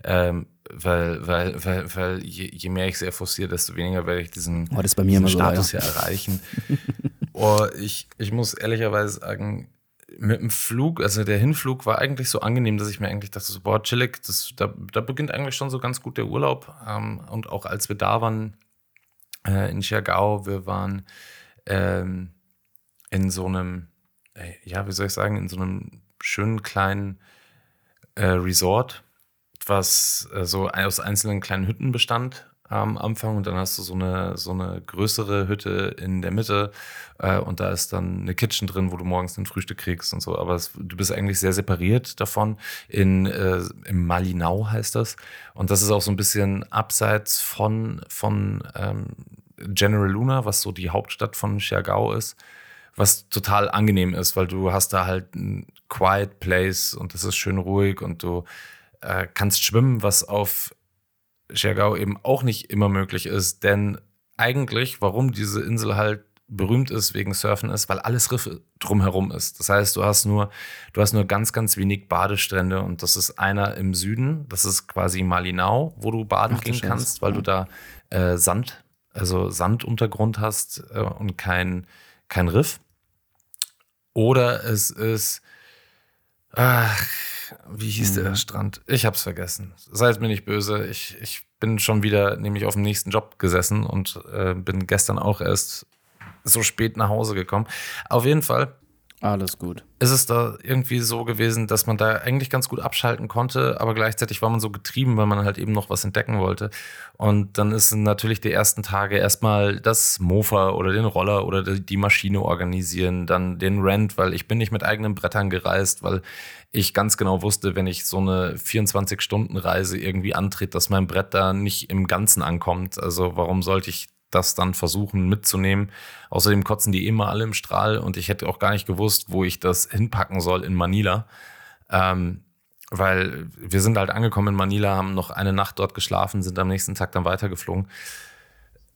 Ähm, weil, weil, weil, weil je, je, mehr ich sehr forciere, desto weniger werde ich diesen, oh, diesen Status so, ja. ja erreichen. oh, ich, ich muss ehrlicherweise sagen, mit dem Flug, also der Hinflug war eigentlich so angenehm, dass ich mir eigentlich dachte, so, boah, chillig, das, da, da beginnt eigentlich schon so ganz gut der Urlaub. Ähm, und auch als wir da waren äh, in Chiagao, wir waren ähm, in so einem, äh, ja, wie soll ich sagen, in so einem schönen kleinen äh, Resort, was äh, so aus einzelnen kleinen Hütten bestand am Anfang und dann hast du so eine, so eine größere Hütte in der Mitte äh, und da ist dann eine Kitchen drin, wo du morgens ein Frühstück kriegst und so. Aber es, du bist eigentlich sehr separiert davon. In, äh, Im Malinau heißt das. Und das ist auch so ein bisschen abseits von, von ähm, General Luna, was so die Hauptstadt von Chiagao ist, was total angenehm ist, weil du hast da halt ein Quiet Place und das ist schön ruhig und du äh, kannst schwimmen, was auf Chiagao eben auch nicht immer möglich ist, denn eigentlich, warum diese Insel halt berühmt ist wegen Surfen ist, weil alles Riff drumherum ist. Das heißt, du hast nur, du hast nur ganz, ganz wenig Badestrände und das ist einer im Süden, das ist quasi Malinau, wo du baden Ach, gehen kannst, weil ja. du da äh, Sand also Sanduntergrund hast äh, und kein, kein Riff. Oder es ist, ach, Wie hieß der Strand? Ich hab's vergessen. Seid mir nicht böse. Ich, ich bin schon wieder nämlich auf dem nächsten Job gesessen und äh, bin gestern auch erst so spät nach Hause gekommen. Auf jeden Fall Alles gut. ist es da irgendwie so gewesen, dass man da eigentlich ganz gut abschalten konnte, aber gleichzeitig war man so getrieben, weil man halt eben noch was entdecken wollte. Und dann ist natürlich die ersten Tage erstmal das Mofa oder den Roller oder die Maschine organisieren, dann den Rent, weil ich bin nicht mit eigenen Brettern gereist, weil ich ganz genau wusste, wenn ich so eine 24-Stunden-Reise irgendwie antrete, dass mein Brett da nicht im Ganzen ankommt. Also warum sollte ich das dann versuchen mitzunehmen. Außerdem kotzen die immer alle im Strahl und ich hätte auch gar nicht gewusst, wo ich das hinpacken soll in Manila. Ähm, weil wir sind halt angekommen in Manila, haben noch eine Nacht dort geschlafen, sind am nächsten Tag dann weitergeflogen.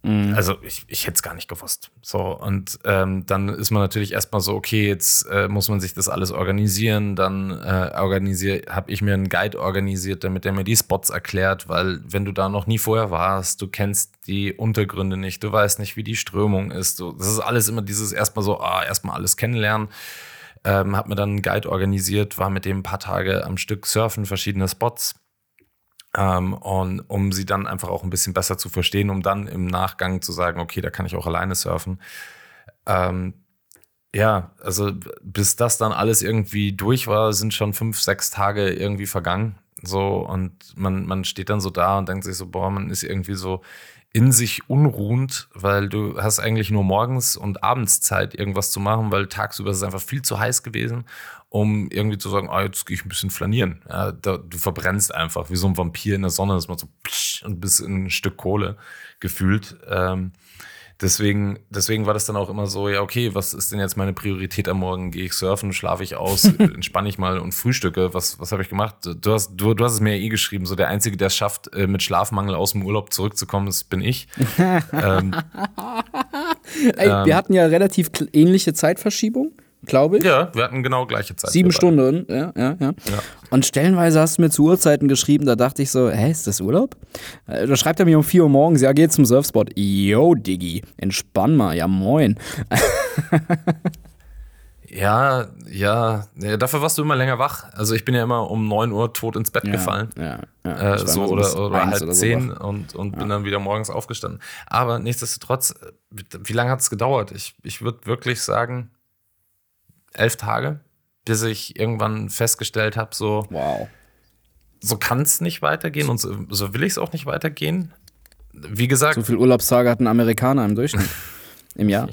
Also ich, ich hätte es gar nicht gewusst. So, und ähm, dann ist man natürlich erstmal so, okay, jetzt äh, muss man sich das alles organisieren. Dann äh, organisier, habe ich mir einen Guide organisiert, damit der mir die Spots erklärt, weil wenn du da noch nie vorher warst, du kennst die Untergründe nicht, du weißt nicht, wie die Strömung ist. Du, das ist alles immer dieses erstmal so, ah, erstmal alles kennenlernen. Ähm, habe mir dann einen Guide organisiert, war mit dem ein paar Tage am Stück surfen, verschiedene Spots. Ähm, und um sie dann einfach auch ein bisschen besser zu verstehen, um dann im Nachgang zu sagen, okay, da kann ich auch alleine surfen. Ähm, ja, also bis das dann alles irgendwie durch war, sind schon fünf, sechs Tage irgendwie vergangen. So, und man, man steht dann so da und denkt sich so, boah, man ist irgendwie so in sich unruhend, weil du hast eigentlich nur morgens und abends Zeit, irgendwas zu machen, weil tagsüber ist es einfach viel zu heiß gewesen, um irgendwie zu sagen, ah, jetzt gehe ich ein bisschen flanieren. Ja, da, du verbrennst einfach wie so ein Vampir in der Sonne, das macht so und bist in ein Stück Kohle gefühlt. Ähm, deswegen, deswegen war das dann auch immer so, ja, okay, was ist denn jetzt meine Priorität am Morgen? Gehe ich surfen, schlafe ich aus, entspanne ich mal und frühstücke? Was, was habe ich gemacht? Du hast, du, du hast es mir ja eh geschrieben, so der Einzige, der es schafft, äh, mit Schlafmangel aus dem Urlaub zurückzukommen, das bin ich. ähm, Ey, wir hatten ja relativ ähnliche Zeitverschiebung, glaube ich. ja, wir hatten genau gleiche Zeit. Sieben. Stunden, ja, ja, ja, Und stellenweise hast du mir zu Uhrzeiten geschrieben, da dachte ich so, hä, ist das Urlaub? Äh, Da schreibt er mir um 4 Uhr morgens, ja, geh zum Surfspot. Yo, Diggi, entspann mal, ja moin. Ja, ja, ja, dafür warst du immer länger wach. Also ich bin ja immer um 9 Uhr tot ins Bett gefallen. Ja, ja. Äh, so oder, oder halb oder so zehn wach. und, und bin dann wieder morgens aufgestanden. Aber nichtsdestotrotz, äh, wie lange hat es gedauert? Ich, ich würde wirklich sagen, elf Tage, bis ich irgendwann festgestellt habe, so, Wow. so kann es nicht weitergehen und so, so will ich es auch nicht weitergehen. Wie gesagt, So viel Urlaubstage hat ein Amerikaner im Durchschnitt. Im Jahr.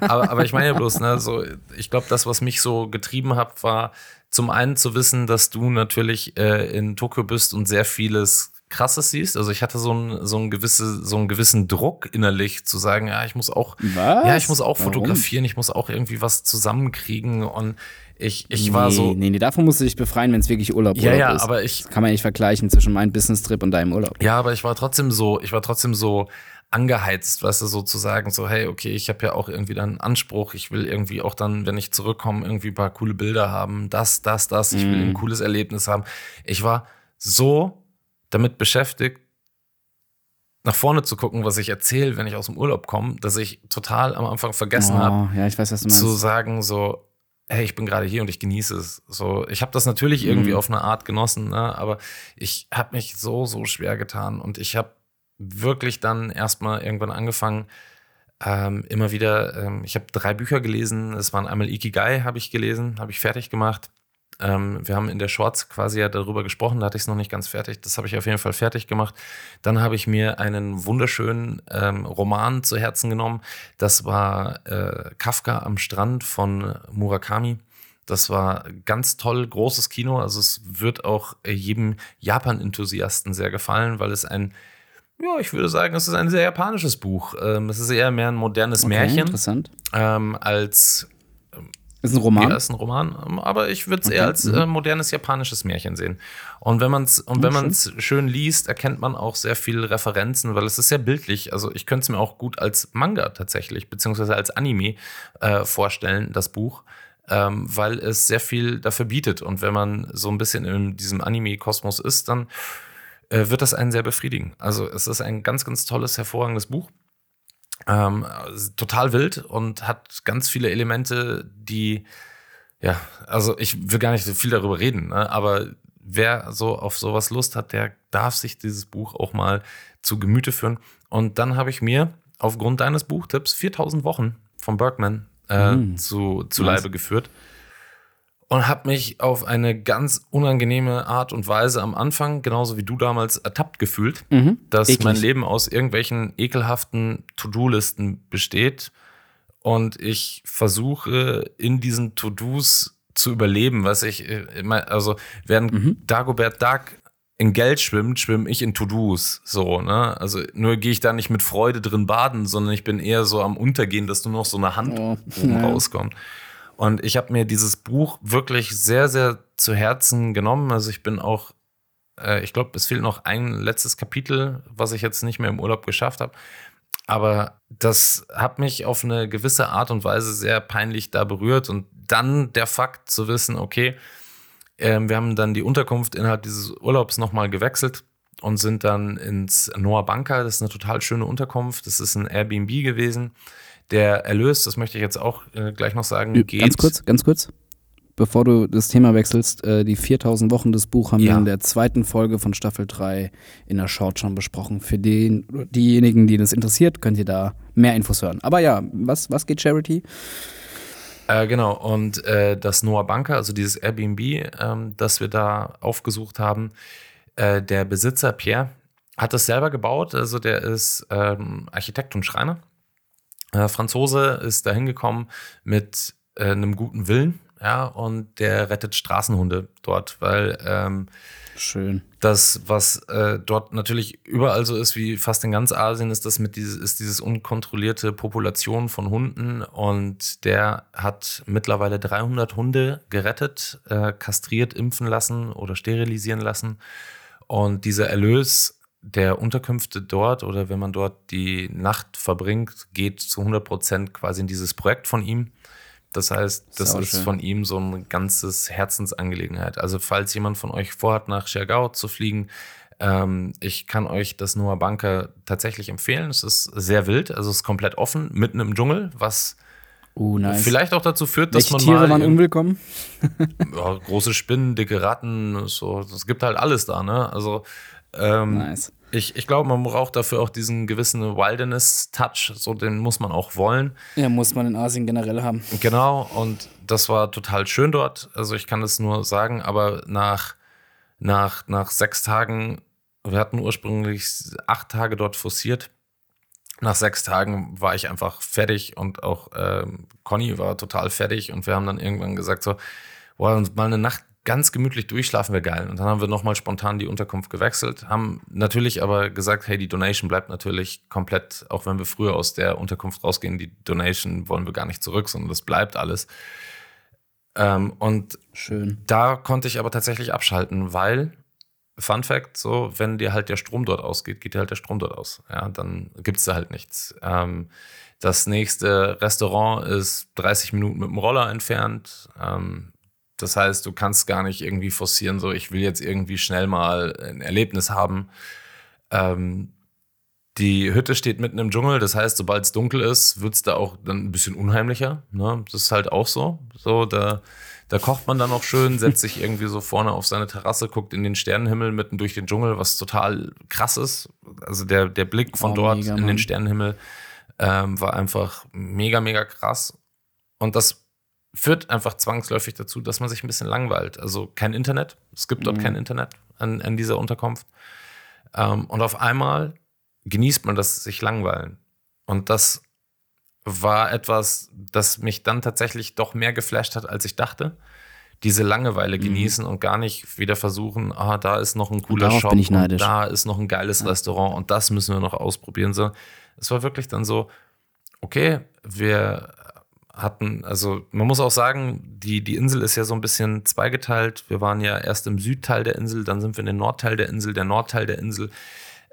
aber, aber ich meine ja bloß, ne, so, ich glaube, das, was mich so getrieben hat, war zum einen zu wissen, dass du natürlich äh, in Tokio bist und sehr vieles Krasses siehst. Also ich hatte so einen so einen gewisse, so einen gewissen Druck innerlich zu sagen, ja, ich muss auch, Was? ja, ich muss auch Warum? fotografieren, ich muss auch irgendwie was zusammenkriegen und ich, ich war nee, so, Nee, nee, davon musst du dich befreien, wenn es wirklich Urlaub, ja, Urlaub ja, ist. aber ich, Das kann man nicht vergleichen zwischen meinem Business-Trip und deinem Urlaub. Ja, aber ich war trotzdem so, ich war trotzdem so angeheizt, weißt du, sozusagen, so, hey, okay, ich habe ja auch irgendwie dann einen Anspruch, ich will irgendwie auch dann, wenn ich zurückkomme, irgendwie ein paar coole Bilder haben, das, das, das, ich will Mhm. ein cooles Erlebnis haben. Ich war so damit beschäftigt, nach vorne zu gucken, was ich erzähle, wenn ich aus dem Urlaub komme, dass ich total am Anfang vergessen habe, Oh, ja, du meinst. zu sagen, so, hey, ich bin gerade hier und ich genieße es. So, ich habe das natürlich irgendwie Mhm. auf eine Art genossen, ne? aber ich habe mich so, so schwer getan und ich habe wirklich dann erstmal irgendwann angefangen, ähm, immer wieder, ähm, ich habe drei Bücher gelesen, es waren einmal Ikigai, habe ich gelesen, habe ich fertig gemacht. Ähm, wir haben in der Shorts quasi ja darüber gesprochen, da hatte ich es noch nicht ganz fertig. Das habe ich auf jeden Fall fertig gemacht. Dann habe ich mir einen wunderschönen ähm, Roman zu Herzen genommen. Das war äh, Kafka am Strand von Murakami. Das war ganz toll, großes Kino. Also es wird auch jedem Japan-Enthusiasten sehr gefallen, weil es ein, ja, ich würde sagen, es ist ein sehr japanisches Buch. Ähm, es ist eher mehr ein modernes okay, Märchen Interessant. ähm, als Ist ein Roman. ja, ist ein Roman, ähm, aber ich würde es Okay, eher als mhm. äh, modernes japanisches Märchen sehen. Und wenn man es und wenn man es schön liest, erkennt man auch sehr viele Referenzen, weil es ist sehr bildlich. Also ich könnte es mir auch gut als Manga tatsächlich, beziehungsweise als Anime äh, vorstellen, das Buch. Ähm, weil es sehr viel dafür bietet. Und wenn man so ein bisschen in diesem Anime-Kosmos ist, dann äh, wird das einen sehr befriedigen. Also es ist ein ganz, ganz tolles, hervorragendes Buch. Ähm, total wild und hat ganz viele Elemente, die ja, also ich will gar nicht so viel darüber reden, ne? aber wer so auf sowas Lust hat, der darf sich dieses Buch auch mal zu Gemüte führen. Und dann habe ich mir aufgrund deines Buchtipps 4000 Wochen von Bergman äh, mm. zu, zu nice. Leibe geführt und habe mich auf eine ganz unangenehme Art und Weise am Anfang, genauso wie du damals, ertappt gefühlt, mhm. dass Eklig. mein Leben aus irgendwelchen ekelhaften To-Do-Listen besteht und ich versuche in diesen To-Dos zu überleben, was ich, äh, also während mhm. Dagobert Duck in Geld schwimmt, schwimme ich in To-Dos. So, ne? Also nur gehe ich da nicht mit Freude drin baden, sondern ich bin eher so am Untergehen, dass nur noch so eine Hand oh. oben ja. rauskommt. Und ich habe mir dieses Buch wirklich sehr, sehr zu Herzen genommen. Also ich bin auch, äh, ich glaube, es fehlt noch ein letztes Kapitel, was ich jetzt nicht mehr im Urlaub geschafft habe. Aber das hat mich auf eine gewisse Art und Weise sehr peinlich da berührt. Und dann der Fakt zu wissen, okay, äh, wir haben dann die Unterkunft innerhalb dieses Urlaubs nochmal gewechselt und sind dann ins Noah Banka. Das ist eine total schöne Unterkunft. Das ist ein Airbnb gewesen. Der Erlös, das möchte ich jetzt auch äh, gleich noch sagen, geht. Ganz kurz, ganz kurz. Bevor du das Thema wechselst, äh, die 4000 Wochen des Buch haben ja. wir in der zweiten Folge von Staffel 3 in der Short schon besprochen. Für den, diejenigen, die das interessiert, könnt ihr da mehr Infos hören. Aber ja, was, was geht Charity? Äh, genau, und äh, das Noah Banker, also dieses Airbnb, ähm, das wir da aufgesucht haben, äh, der Besitzer Pierre hat das selber gebaut. Also der ist ähm, Architekt und Schreiner äh, Franzose ist da hingekommen mit äh, einem guten Willen, ja, und der rettet Straßenhunde dort, weil ähm, Schön. Das, was äh, dort natürlich überall so ist, wie fast in ganz Asien, ist das mit dieses, ist dieses unkontrollierte Population von Hunden und der hat mittlerweile 300 Hunde gerettet, äh, kastriert, impfen lassen oder sterilisieren lassen. Und dieser Erlös der Unterkünfte dort oder wenn man dort die Nacht verbringt, geht zu 100 Prozent quasi in dieses Projekt von ihm. Das heißt, das ist schön. von ihm so ein ganzes Herzensangelegenheit. Also falls jemand von euch vorhat, nach Schergau zu fliegen, ähm, ich kann euch das Noah Banker tatsächlich empfehlen. Es ist sehr wild, also es ist komplett offen, mitten im Dschungel, was uh, nice. vielleicht auch dazu führt, dass Welche man Tiere mal waren unwillkommen? ja, große Spinnen, dicke Ratten, so, es gibt halt alles da, ne? Also ähm, nice. Ich, ich glaube, man braucht dafür auch diesen gewissen Wilderness-Touch, so den muss man auch wollen. Ja, muss man in Asien generell haben. Genau, und das war total schön dort. Also ich kann es nur sagen, aber nach, nach, nach sechs Tagen, wir hatten ursprünglich acht Tage dort forciert. Nach sechs Tagen war ich einfach fertig und auch ähm, Conny war total fertig und wir haben dann irgendwann gesagt so, wollen uns mal eine Nacht ganz gemütlich durchschlafen wäre geil. Und dann haben wir nochmal spontan die Unterkunft gewechselt, haben natürlich aber gesagt, hey, die Donation bleibt natürlich komplett, auch wenn wir früher aus der Unterkunft rausgehen, die Donation wollen wir gar nicht zurück, sondern das bleibt alles. Ähm, und Schön. da konnte ich aber tatsächlich abschalten, weil, Fun Fact, so, wenn dir halt der Strom dort ausgeht, geht dir halt der Strom dort aus. Ja, dann gibt es da halt nichts. Ähm, das nächste Restaurant ist 30 Minuten mit dem Roller entfernt. Ähm, das heißt, du kannst gar nicht irgendwie forcieren, so ich will jetzt irgendwie schnell mal ein Erlebnis haben. Ähm, die Hütte steht mitten im Dschungel, das heißt, sobald es dunkel ist, wird es da auch dann ein bisschen unheimlicher. Ne? Das ist halt auch so. So, da, da kocht man dann auch schön, setzt sich irgendwie so vorne auf seine Terrasse, guckt in den Sternenhimmel mitten durch den Dschungel, was total krass ist. Also der, der Blick von oh, dort mega, in den Sternenhimmel ähm, war einfach mega, mega krass. Und das führt einfach zwangsläufig dazu, dass man sich ein bisschen langweilt. Also kein Internet, es gibt dort mhm. kein Internet an, an dieser Unterkunft. Ähm, und auf einmal genießt man das sich langweilen. Und das war etwas, das mich dann tatsächlich doch mehr geflasht hat, als ich dachte. Diese Langeweile mhm. genießen und gar nicht wieder versuchen, ah, da ist noch ein cooler Shop da ist noch ein geiles ja. Restaurant und das müssen wir noch ausprobieren. So, es war wirklich dann so, okay, wir hatten, also man muss auch sagen, die, die Insel ist ja so ein bisschen zweigeteilt. Wir waren ja erst im Südteil der Insel, dann sind wir in den Nordteil der Insel. Der Nordteil der Insel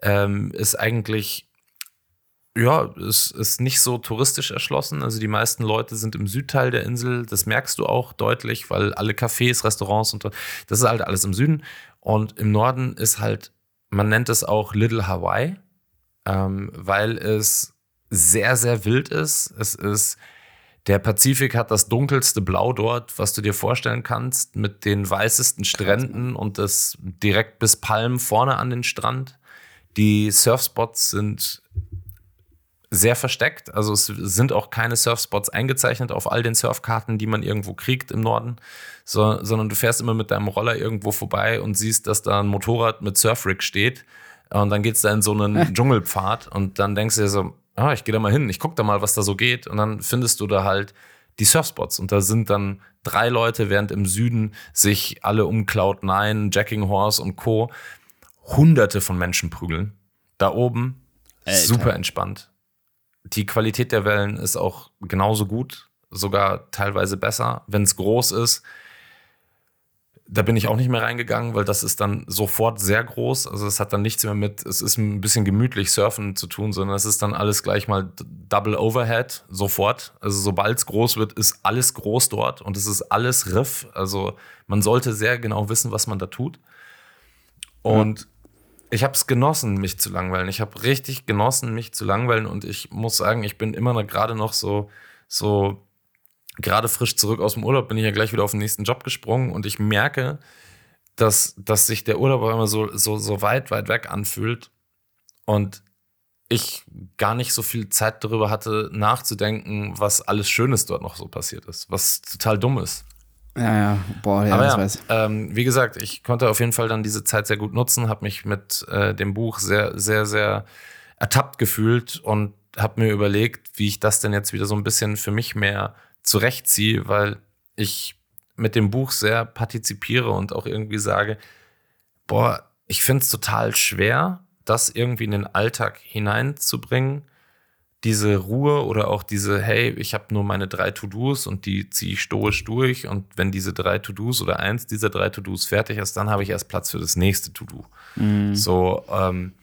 ähm, ist eigentlich, ja, ist, ist nicht so touristisch erschlossen. Also die meisten Leute sind im Südteil der Insel. Das merkst du auch deutlich, weil alle Cafés, Restaurants und das ist halt alles im Süden. Und im Norden ist halt, man nennt es auch Little Hawaii, ähm, weil es sehr, sehr wild ist. Es ist Der Pazifik hat das dunkelste Blau dort, was du dir vorstellen kannst, mit den weißesten Stränden und das direkt bis Palmen vorne an den Strand. Die Surfspots sind sehr versteckt. Also es sind auch keine Surfspots eingezeichnet auf all den Surfkarten, die man irgendwo kriegt im Norden, so, sondern du fährst immer mit deinem Roller irgendwo vorbei und siehst, dass da ein Motorrad mit Surfrig steht. Und dann geht's da in so einen Dschungelpfad und dann denkst du dir so, ah, ich gehe da mal hin, ich guck da mal, was da so geht. Und dann findest du da halt die Surfspots. Und da sind dann drei Leute, während im Süden sich alle um Cloud9, Jacking Horse und Co. hunderte von Menschen prügeln. Da oben Alter. super entspannt. Die Qualität der Wellen ist auch genauso gut, sogar teilweise besser. Wenn es groß ist, da bin ich auch nicht mehr reingegangen, weil das ist dann sofort sehr groß. Also es hat dann nichts mehr mit, es ist ein bisschen gemütlich Surfen zu tun, sondern es ist dann alles gleich mal Double Overhead, sofort. Also sobald es groß wird, ist alles groß dort und es ist alles Riff. Also man sollte sehr genau wissen, was man da tut. Und ja. ich habe es genossen, mich zu langweilen. Ich habe richtig genossen, mich zu langweilen und ich muss sagen, ich bin immer gerade noch so, so gerade frisch zurück aus dem Urlaub bin ich ja gleich wieder auf den nächsten Job gesprungen und ich merke, dass, dass sich der Urlaub immer so, so, so weit, weit weg anfühlt und ich gar nicht so viel Zeit darüber hatte, nachzudenken, was alles Schönes dort noch so passiert ist, was total dumm ist. Ja, ja, boah, ja, Aber ja, weiß. ähm, wie gesagt, ich konnte auf jeden Fall dann diese Zeit sehr gut nutzen, habe mich mit äh, dem Buch sehr, sehr, sehr ertappt gefühlt und habe mir überlegt, wie ich das denn jetzt wieder so ein bisschen für mich mehr zurechtziehe, weil ich mit dem Buch sehr partizipiere und auch irgendwie sage, boah, ich finde es total schwer, das irgendwie in den Alltag hineinzubringen. Diese Ruhe oder auch diese, hey, ich habe nur meine drei To-Dos und die ziehe ich stoisch durch. Und wenn diese drei To-Dos oder eins dieser drei To-Dos fertig ist, dann habe ich erst Platz für das nächste To-Do. Mhm. So, ähm,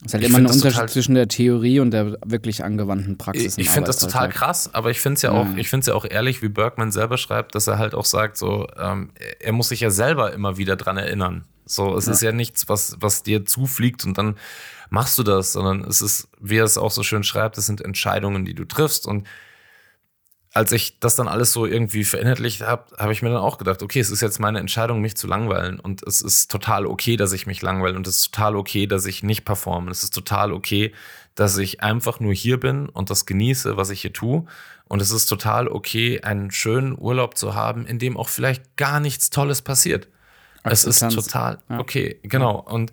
Es ist halt Ich immer ein Unterschied zwischen der Theorie und der wirklich angewandten Praxis. Ich, ich finde das total krass, aber ich finde es ja auch, Ja. ich finde es ja auch ehrlich, wie Bergman selber schreibt, dass er halt auch sagt, so, ähm, er muss sich ja selber immer wieder dran erinnern. So, es ist ja nichts, was, was dir zufliegt und dann machst du das, sondern es ist, wie er es auch so schön schreibt, es sind Entscheidungen, die du triffst und als ich das dann alles so irgendwie verinnerlicht habe, habe ich mir dann auch gedacht, okay, es ist jetzt meine Entscheidung, mich zu langweilen. Und es ist total okay, dass ich mich langweile. Und es ist total okay, dass ich nicht performe. Es ist total okay, dass ich einfach nur hier bin und das genieße, was ich hier tue. Und es ist total okay, einen schönen Urlaub zu haben, in dem auch vielleicht gar nichts Tolles passiert. Es ist total Ja. okay, genau. Und,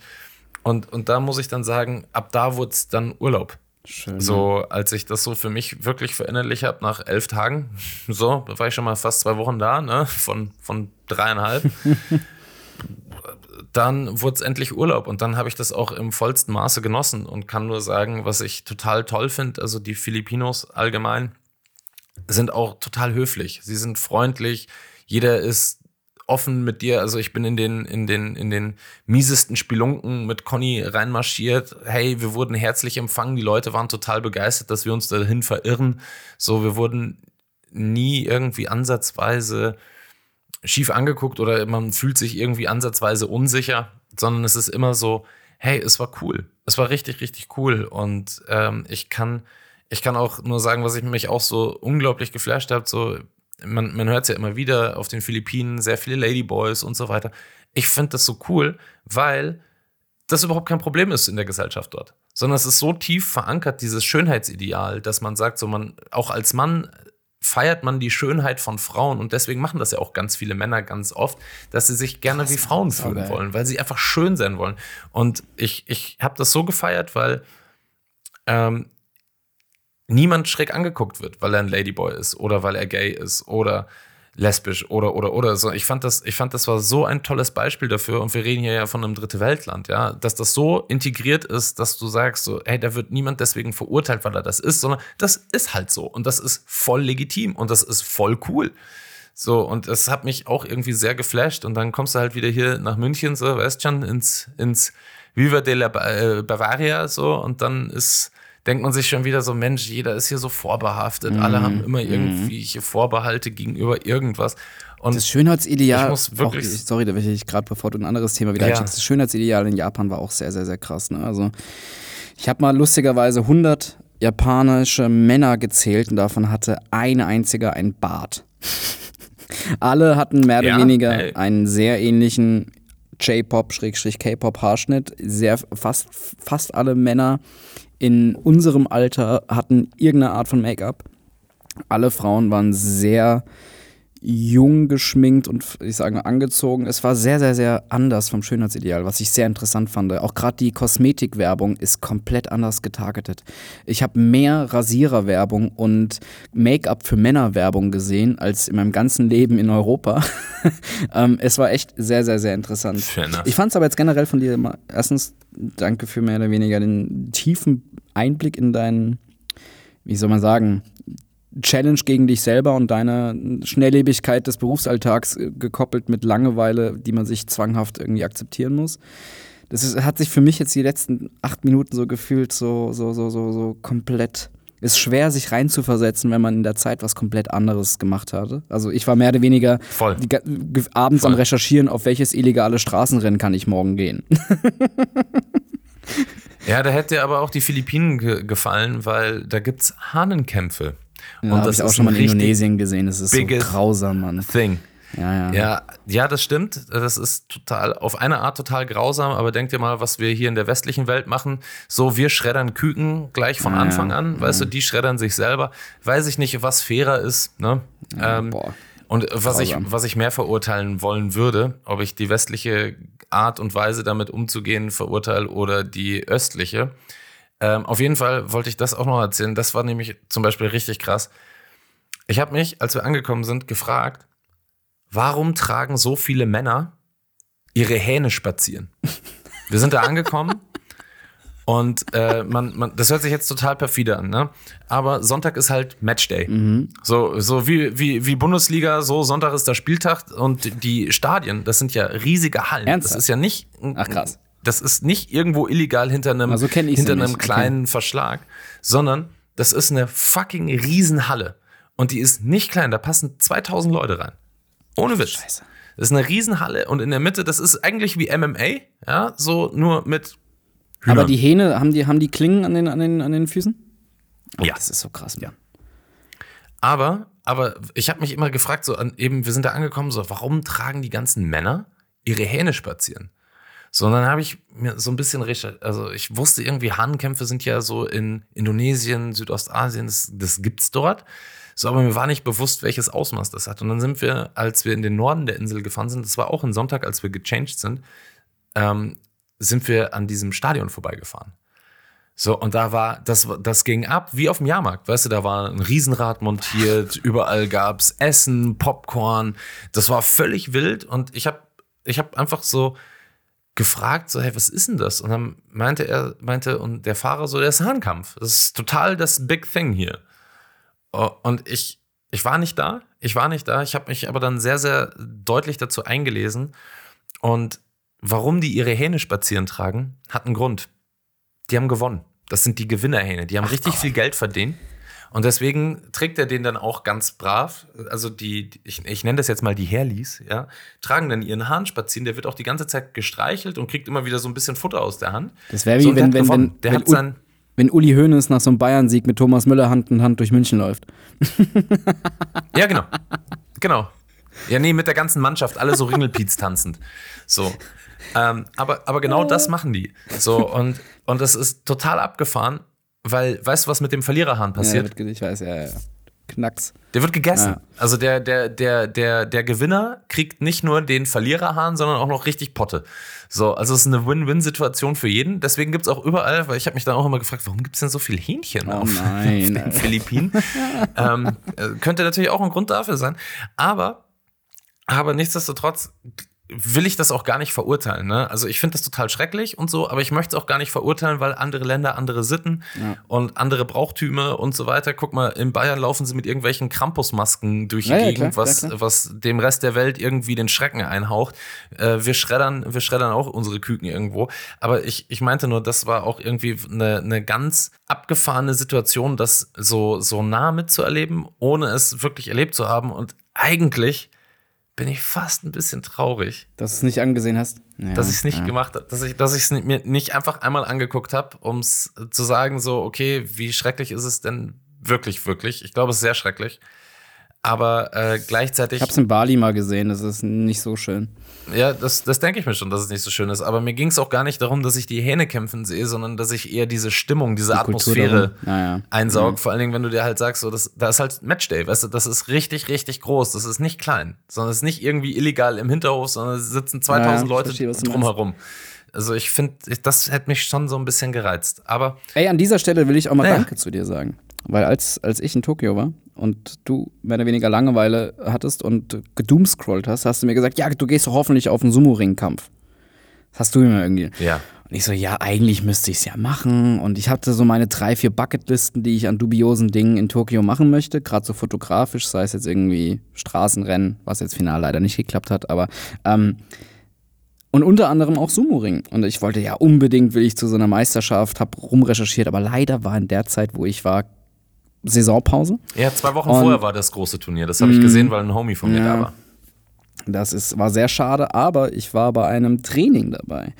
und, und da muss ich dann sagen, ab da wurde es dann Urlaub. Schön. So, als ich das so für mich wirklich verinnerlicht habe, nach elf Tagen, so, da war ich schon mal fast zwei Wochen da, ne, von, von dreieinhalb. dann wurde es endlich Urlaub und dann habe ich das auch im vollsten Maße genossen und kann nur sagen, was ich total toll finde, also die Filipinos allgemein sind auch total höflich. Sie sind freundlich, jeder ist offen mit dir. Also ich bin in den, in den, in den miesesten Spelunken mit Conny reinmarschiert. Hey, wir wurden herzlich empfangen. Die Leute waren total begeistert, dass wir uns dahin verirren. So, wir wurden nie irgendwie ansatzweise schief angeguckt oder man fühlt sich irgendwie ansatzweise unsicher, sondern es ist immer so, hey, es war cool. Es war richtig, richtig cool. Und ähm, ich kann, ich kann auch nur sagen, was ich mich auch so unglaublich geflasht habe, so man, man hört es ja immer wieder auf den Philippinen, sehr viele Ladyboys und so weiter. Ich finde das so cool, weil das überhaupt kein Problem ist in der Gesellschaft dort. Sondern es ist so tief verankert, dieses Schönheitsideal, dass man sagt, so man, auch als Mann feiert man die Schönheit von Frauen und deswegen machen das ja auch ganz viele Männer ganz oft, dass sie sich gerne wie Frauen fühlen geil. wollen, weil sie einfach schön sein wollen. Und ich, ich habe das so gefeiert, weil ähm, niemand schräg angeguckt wird, weil er ein Ladyboy ist oder weil er gay ist oder lesbisch oder oder oder so. Ich fand das, ich fand das war so ein tolles Beispiel dafür und wir reden hier ja von einem dritte Weltland, ja, dass das so integriert ist, dass du sagst so, hey, da wird niemand deswegen verurteilt, weil er das ist, sondern das ist halt so und das ist voll legitim und das ist voll cool. So, und das hat mich auch irgendwie sehr geflasht. Und dann kommst du halt wieder hier nach München, so, weißt schon, ins, ins Viva de la äh, Bavaria, so, und dann ist, denkt man sich schon wieder so, Mensch, jeder ist hier so vorbehaftet, alle haben immer irgendwelche Vorbehalte gegenüber irgendwas. Und Das Schönheitsideal, Ich muss wirklich- auch, sorry, da will ich gerade, bevor du ein anderes Thema wieder Ja. einsteigst, das Schönheitsideal in Japan war auch sehr, sehr, sehr krass. Ne? Also ich habe mal lustigerweise 100 japanische Männer gezählt und davon hatte ein einziger ein Bart. Alle hatten mehr oder Ja? weniger Ey. einen sehr ähnlichen J-Pop-K-Pop-Haarschnitt. Sehr fast, fast alle Männer in unserem Alter hatten irgendeine Art von Make-up. Alle Frauen waren sehr jung geschminkt und ich sage angezogen. Es war sehr, sehr, sehr anders vom Schönheitsideal, was ich sehr interessant fand. Auch gerade die Kosmetikwerbung ist komplett anders getargetet. Ich habe mehr Rasiererwerbung und Make-up für Männer-Werbung gesehen als in meinem ganzen Leben in Europa. ähm, es war echt sehr, sehr, sehr interessant. Ich fand es aber jetzt generell von dir mal, erstens, danke für mehr oder weniger den tiefen Einblick in deinen, wie soll man sagen, Challenge gegen dich selber und deine Schnelllebigkeit des Berufsalltags äh, gekoppelt mit Langeweile, die man sich zwanghaft irgendwie akzeptieren muss. Das ist, hat sich für mich jetzt die letzten acht Minuten so gefühlt, so, so, so, so, so komplett. Ist schwer, sich reinzuversetzen, wenn man in der Zeit was komplett anderes gemacht hatte. Also ich war mehr oder weniger Voll. die, abends Voll. am Recherchieren, auf welches illegale Straßenrennen kann ich morgen gehen. Ja, da hätte aber auch die Philippinen ge gefallen, weil da gibt's Hahnenkämpfe. Ja, habe ich auch schon mal in Indonesien gesehen. Das ist so grausam, Mann. Thing. Ja, ja. Ja, ja, das stimmt. Das ist total, auf eine Art total grausam, aber denk dir mal, was wir hier in der westlichen Welt machen. So, wir schreddern Küken gleich von Ja, Anfang ja. an, weißt du, die schreddern sich selber. Weiß ich nicht, was fairer ist, ne? ähm, boah. und was ich, was ich mehr verurteilen wollen würde, ob ich die westliche Art und Weise damit umzugehen verurteile oder die östliche. Ähm, auf jeden Fall wollte ich das auch noch erzählen. Das war nämlich zum Beispiel richtig krass. Ich habe mich, als wir angekommen sind, gefragt, warum tragen so viele Männer ihre Hähne spazieren? Wir sind da angekommen und äh, man, man, das hört sich jetzt total perfide an, ne? Aber Sonntag ist halt Matchday. So, so wie, wie, wie Bundesliga, so Sonntag ist der Spieltag und die Stadien, das sind ja riesige Hallen. Ernsthaft? Das ist ja nicht. Ach, krass. Das ist nicht irgendwo illegal hinter einem, Na, so kenn ich's hinter ja einem kleinen Verschlag, sondern das ist eine fucking Riesenhalle. Und die ist nicht klein, da passen 2000 Leute rein. Ohne Witz. Scheiße. Das ist eine Riesenhalle und in der Mitte, das ist eigentlich wie MMA, ja, so nur mit Aber Hühnern. die Hähne, haben die, haben die Klingen an den, an den, an den Füßen? Oh, Ja. Das ist so krass, Mann. Aber, aber ich habe mich immer gefragt, so an, eben, wir sind da angekommen, so, warum tragen die ganzen Männer ihre Hähne spazieren? So, und dann habe ich mir so ein bisschen recherchiert, also ich wusste irgendwie, Hahnenkämpfe sind ja so in Indonesien, Südostasien, das, das gibt's dort. So, aber mir war nicht bewusst, welches Ausmaß das hat. Und dann sind wir, als wir in den Norden der Insel gefahren sind, das war auch ein Sonntag, als wir gechanged sind, ähm, sind wir an diesem Stadion vorbeigefahren. So, und da war, das, das ging ab wie auf dem Jahrmarkt, weißt du, da war ein Riesenrad montiert, überall gab's Essen, Popcorn, das war völlig wild und ich habe ich hab einfach so gefragt, so, hey, was ist denn das? Und dann meinte er, meinte, und der Fahrer so, der ist Hahnkampf, das ist total das Big Thing hier. Und ich, ich war nicht da, ich war nicht da, ich habe mich aber dann sehr, sehr deutlich dazu eingelesen und warum die ihre Hähne spazieren tragen, hat einen Grund die haben gewonnen. Das sind die Gewinnerhähne. Die haben richtig viel Geld verdient. Und deswegen trägt er den dann auch ganz brav. Also die, ich, ich nenne das jetzt mal die Herlis, ja, tragen dann ihren Hahn spazieren. Der wird auch die ganze Zeit gestreichelt und kriegt immer wieder so ein bisschen Futter aus der Hand. Das wäre wie So, wenn, wenn, wenn, der wenn, hat sein, wenn Uli Hoeneß nach so einem Bayern-Sieg mit Thomas Müller Hand in Hand durch München läuft. Ja, genau. genau. Ja, nee, mit der ganzen Mannschaft, alle so Ringelpiez tanzend. So. Ähm, aber, aber genau das machen die. So, und, und das ist total abgefahren, weil, weißt du, was mit dem Verliererhahn Ja, passiert? wird- ich weiß, ja, ja. Knacks. Der wird gegessen. Ja. Also der, der, der, der, der Gewinner kriegt nicht nur den Verliererhahn, sondern auch noch richtig Potte. So, also es ist eine Win-Win-Situation für jeden. Deswegen gibt es auch überall, weil ich habe mich dann auch immer gefragt, warum gibt es denn so viel Hähnchen Oh auf, nein, auf den. Philippinen? ähm, äh, könnte natürlich auch ein Grund dafür sein. Aber, aber nichtsdestotrotz will ich das auch gar nicht verurteilen. Ne? Also ich finde das total schrecklich und so, aber ich möchte es auch gar nicht verurteilen, weil andere Länder andere Sitten Ja. und andere Brauchtümer und so weiter. Guck mal, in Bayern laufen sie mit irgendwelchen Krampusmasken durch die Ja, ja, Gegend, klar, was, klar. was dem Rest der Welt irgendwie den Schrecken einhaucht. Äh, wir schreddern, wir schreddern auch unsere Küken irgendwo. Aber ich, ich meinte nur, das war auch irgendwie eine, eine ganz abgefahrene Situation, das so, so nah mitzuerleben, ohne es wirklich erlebt zu haben. Und eigentlich bin ich fast ein bisschen traurig. Dass du es nicht angesehen hast? Ja, dass ich es nicht ja. gemacht habe, dass ich dass ich es mir nicht einfach einmal angeguckt habe, um es zu sagen, so, okay, wie schrecklich ist es denn wirklich, wirklich? Ich glaube, es ist sehr schrecklich. Aber äh, gleichzeitig. Ich habe es in Bali mal gesehen, das ist nicht so schön. Ja, das, das denke ich mir schon, dass es nicht so schön ist. Aber mir ging es auch gar nicht darum, dass ich die Hähne kämpfen sehe, sondern dass ich eher diese Stimmung, diese die Atmosphäre ja. einsaug. Mhm. Vor allen Dingen, wenn du dir halt sagst, so, das, da ist halt Matchday, weißt du, das ist richtig, richtig groß. Das ist nicht klein, sondern es ist nicht irgendwie illegal im Hinterhof, sondern es sitzen 2000 ja, Leute verstehe, drumherum. Also ich finde, das hätte mich schon so ein bisschen gereizt. Aber. Ey, an dieser Stelle will ich auch mal ja. Danke zu dir sagen. Weil als, als ich in Tokio war und du mehr oder weniger Langeweile hattest und gedoomscrollt hast, hast du mir gesagt, ja, du gehst doch hoffentlich auf einen Sumo-Ring-Kampf. Das hast du mir irgendwie. Ja. Und ich so, ja, eigentlich müsste ich es ja machen. Und ich hatte so meine drei, vier Bucketlisten, die ich an dubiosen Dingen in Tokio machen möchte, gerade so fotografisch, sei es jetzt irgendwie Straßenrennen, was jetzt final leider nicht geklappt hat, aber ähm, und unter anderem auch Sumo-Ring. Und ich wollte ja unbedingt, will ich zu so einer Meisterschaft, habe rumrecherchiert, aber leider war in der Zeit, wo ich war, Saisonpause. Ja, zwei Wochen und, vorher war das große Turnier. Das habe ich gesehen, weil ein Homie von mir ja, da war. Das ist, war sehr schade, aber ich war bei einem Training dabei.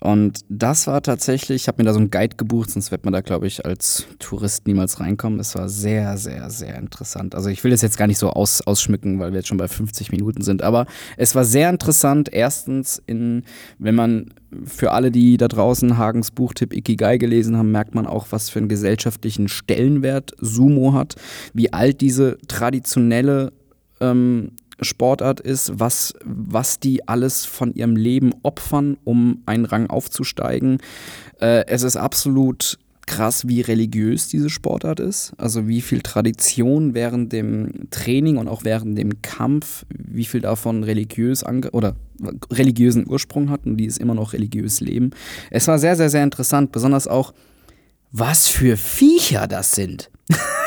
Und das war tatsächlich, ich habe mir da so einen Guide gebucht, sonst wird man da, glaube ich, als Tourist niemals reinkommen. Es war sehr, sehr, sehr interessant. Also ich will das jetzt gar nicht so aus, ausschmücken, weil wir jetzt schon bei 50 Minuten sind, aber es war sehr interessant. Erstens, in, wenn man für alle, die da draußen Hagens Buchtipp Ikigai gelesen haben, merkt man auch, was für einen gesellschaftlichen Stellenwert Sumo hat, wie alt diese traditionelle ähm, Sportart ist, was, was die alles von ihrem Leben opfern, um einen Rang aufzusteigen. Äh, es ist absolut krass, wie religiös diese Sportart ist. Also wie viel Tradition während dem Training und auch während dem Kampf, wie viel davon religiös oder religiösen Ursprung hat und die ist immer noch religiös leben. Es war sehr, sehr, sehr interessant, besonders auch, was für Viecher das sind.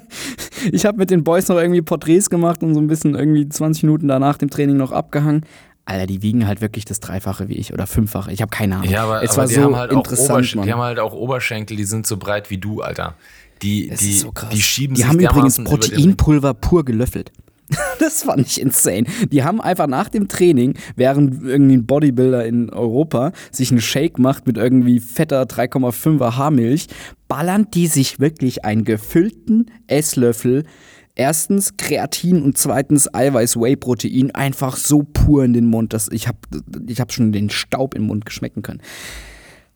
ich habe mit den Boys noch irgendwie Porträts gemacht und so ein bisschen irgendwie 20 Minuten danach dem Training noch abgehangen. Alter, die wiegen halt wirklich das Dreifache wie ich oder Fünffache. Ich habe keine Ahnung. Ja, aber, es aber war die so haben halt interessant. Auch die haben halt auch Oberschenkel, die sind so breit wie du, Alter. Die, die, so die schieben die sich haben übrigens Proteinpulver pur gelöffelt. das fand ich insane. Die haben einfach nach dem Training, während irgendwie ein Bodybuilder in Europa sich einen Shake macht mit irgendwie fetter 3,5er Haarmilch, ballern die sich wirklich einen gefüllten Esslöffel erstens Kreatin und zweitens Eiweiß-Whey-Protein einfach so pur in den Mund, dass ich habe ich hab schon den Staub im Mund geschmecken können.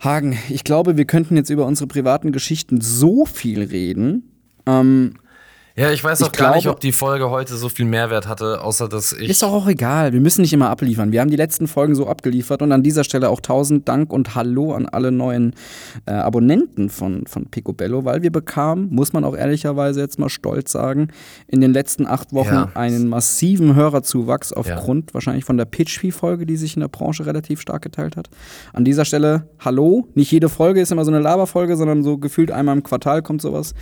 Hagen, ich glaube, wir könnten jetzt über unsere privaten Geschichten so viel reden. Ähm, ja, ich weiß auch ich gar glaube, nicht, ob die Folge heute so viel Mehrwert hatte, außer dass ich. Ist doch auch egal. Wir müssen nicht immer abliefern. Wir haben die letzten Folgen so abgeliefert und an dieser Stelle auch tausend Dank und Hallo an alle neuen äh, Abonnenten von, von Picobello, weil wir bekamen, muss man auch ehrlicherweise jetzt mal stolz sagen, in den letzten acht Wochen ja. einen massiven Hörerzuwachs aufgrund ja. wahrscheinlich von der Pitchfee-Folge, die sich in der Branche relativ stark geteilt hat. An dieser Stelle Hallo. Nicht jede Folge ist immer so eine Laberfolge, sondern so gefühlt einmal im Quartal kommt sowas.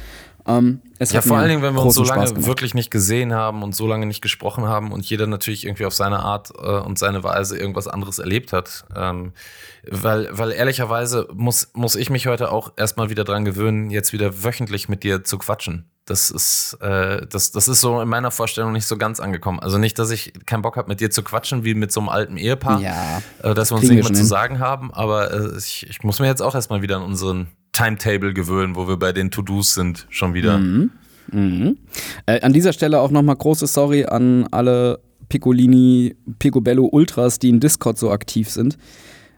Ähm, ja, vor allen Dingen, wenn wir uns so lange wirklich nicht gesehen haben und so lange nicht gesprochen haben und jeder natürlich irgendwie auf seine Art äh, und seine Weise irgendwas anderes erlebt hat. Ähm, weil, weil ehrlicherweise muss, muss ich mich heute auch erstmal wieder dran gewöhnen, jetzt wieder wöchentlich mit dir zu quatschen. Das ist, äh, das, das ist so in meiner Vorstellung nicht so ganz angekommen. Also nicht, dass ich keinen Bock habe, mit dir zu quatschen, wie mit so einem alten Ehepaar, ja, äh, dass wir uns nichts mehr zu sagen haben, aber äh, ich, ich muss mir jetzt auch erstmal wieder an unseren Timetable gewöhnen, wo wir bei den To-Dos sind, schon wieder. Mhm. Mhm. Äh, an dieser Stelle auch nochmal große Sorry an alle Piccolini, Picobello Ultras, die in Discord so aktiv sind.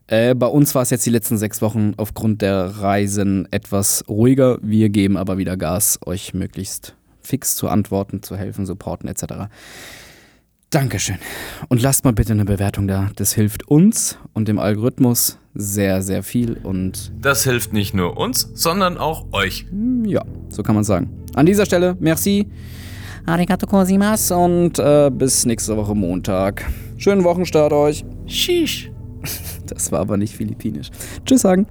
Äh, bei uns war es jetzt die letzten sechs Wochen aufgrund der Reisen etwas ruhiger. Wir geben aber wieder Gas, euch möglichst fix zu antworten, zu helfen, supporten etc. Dankeschön. Und lasst mal bitte eine Bewertung da. Das hilft uns und dem Algorithmus sehr, sehr viel. Und das hilft nicht nur uns, sondern auch euch. Hm, ja, so kann man sagen. An dieser Stelle, merci. Arigato kosimas und äh, bis nächste Woche Montag. Schönen Wochenstart euch. Shish. Das war aber nicht philippinisch. Tschüss sagen.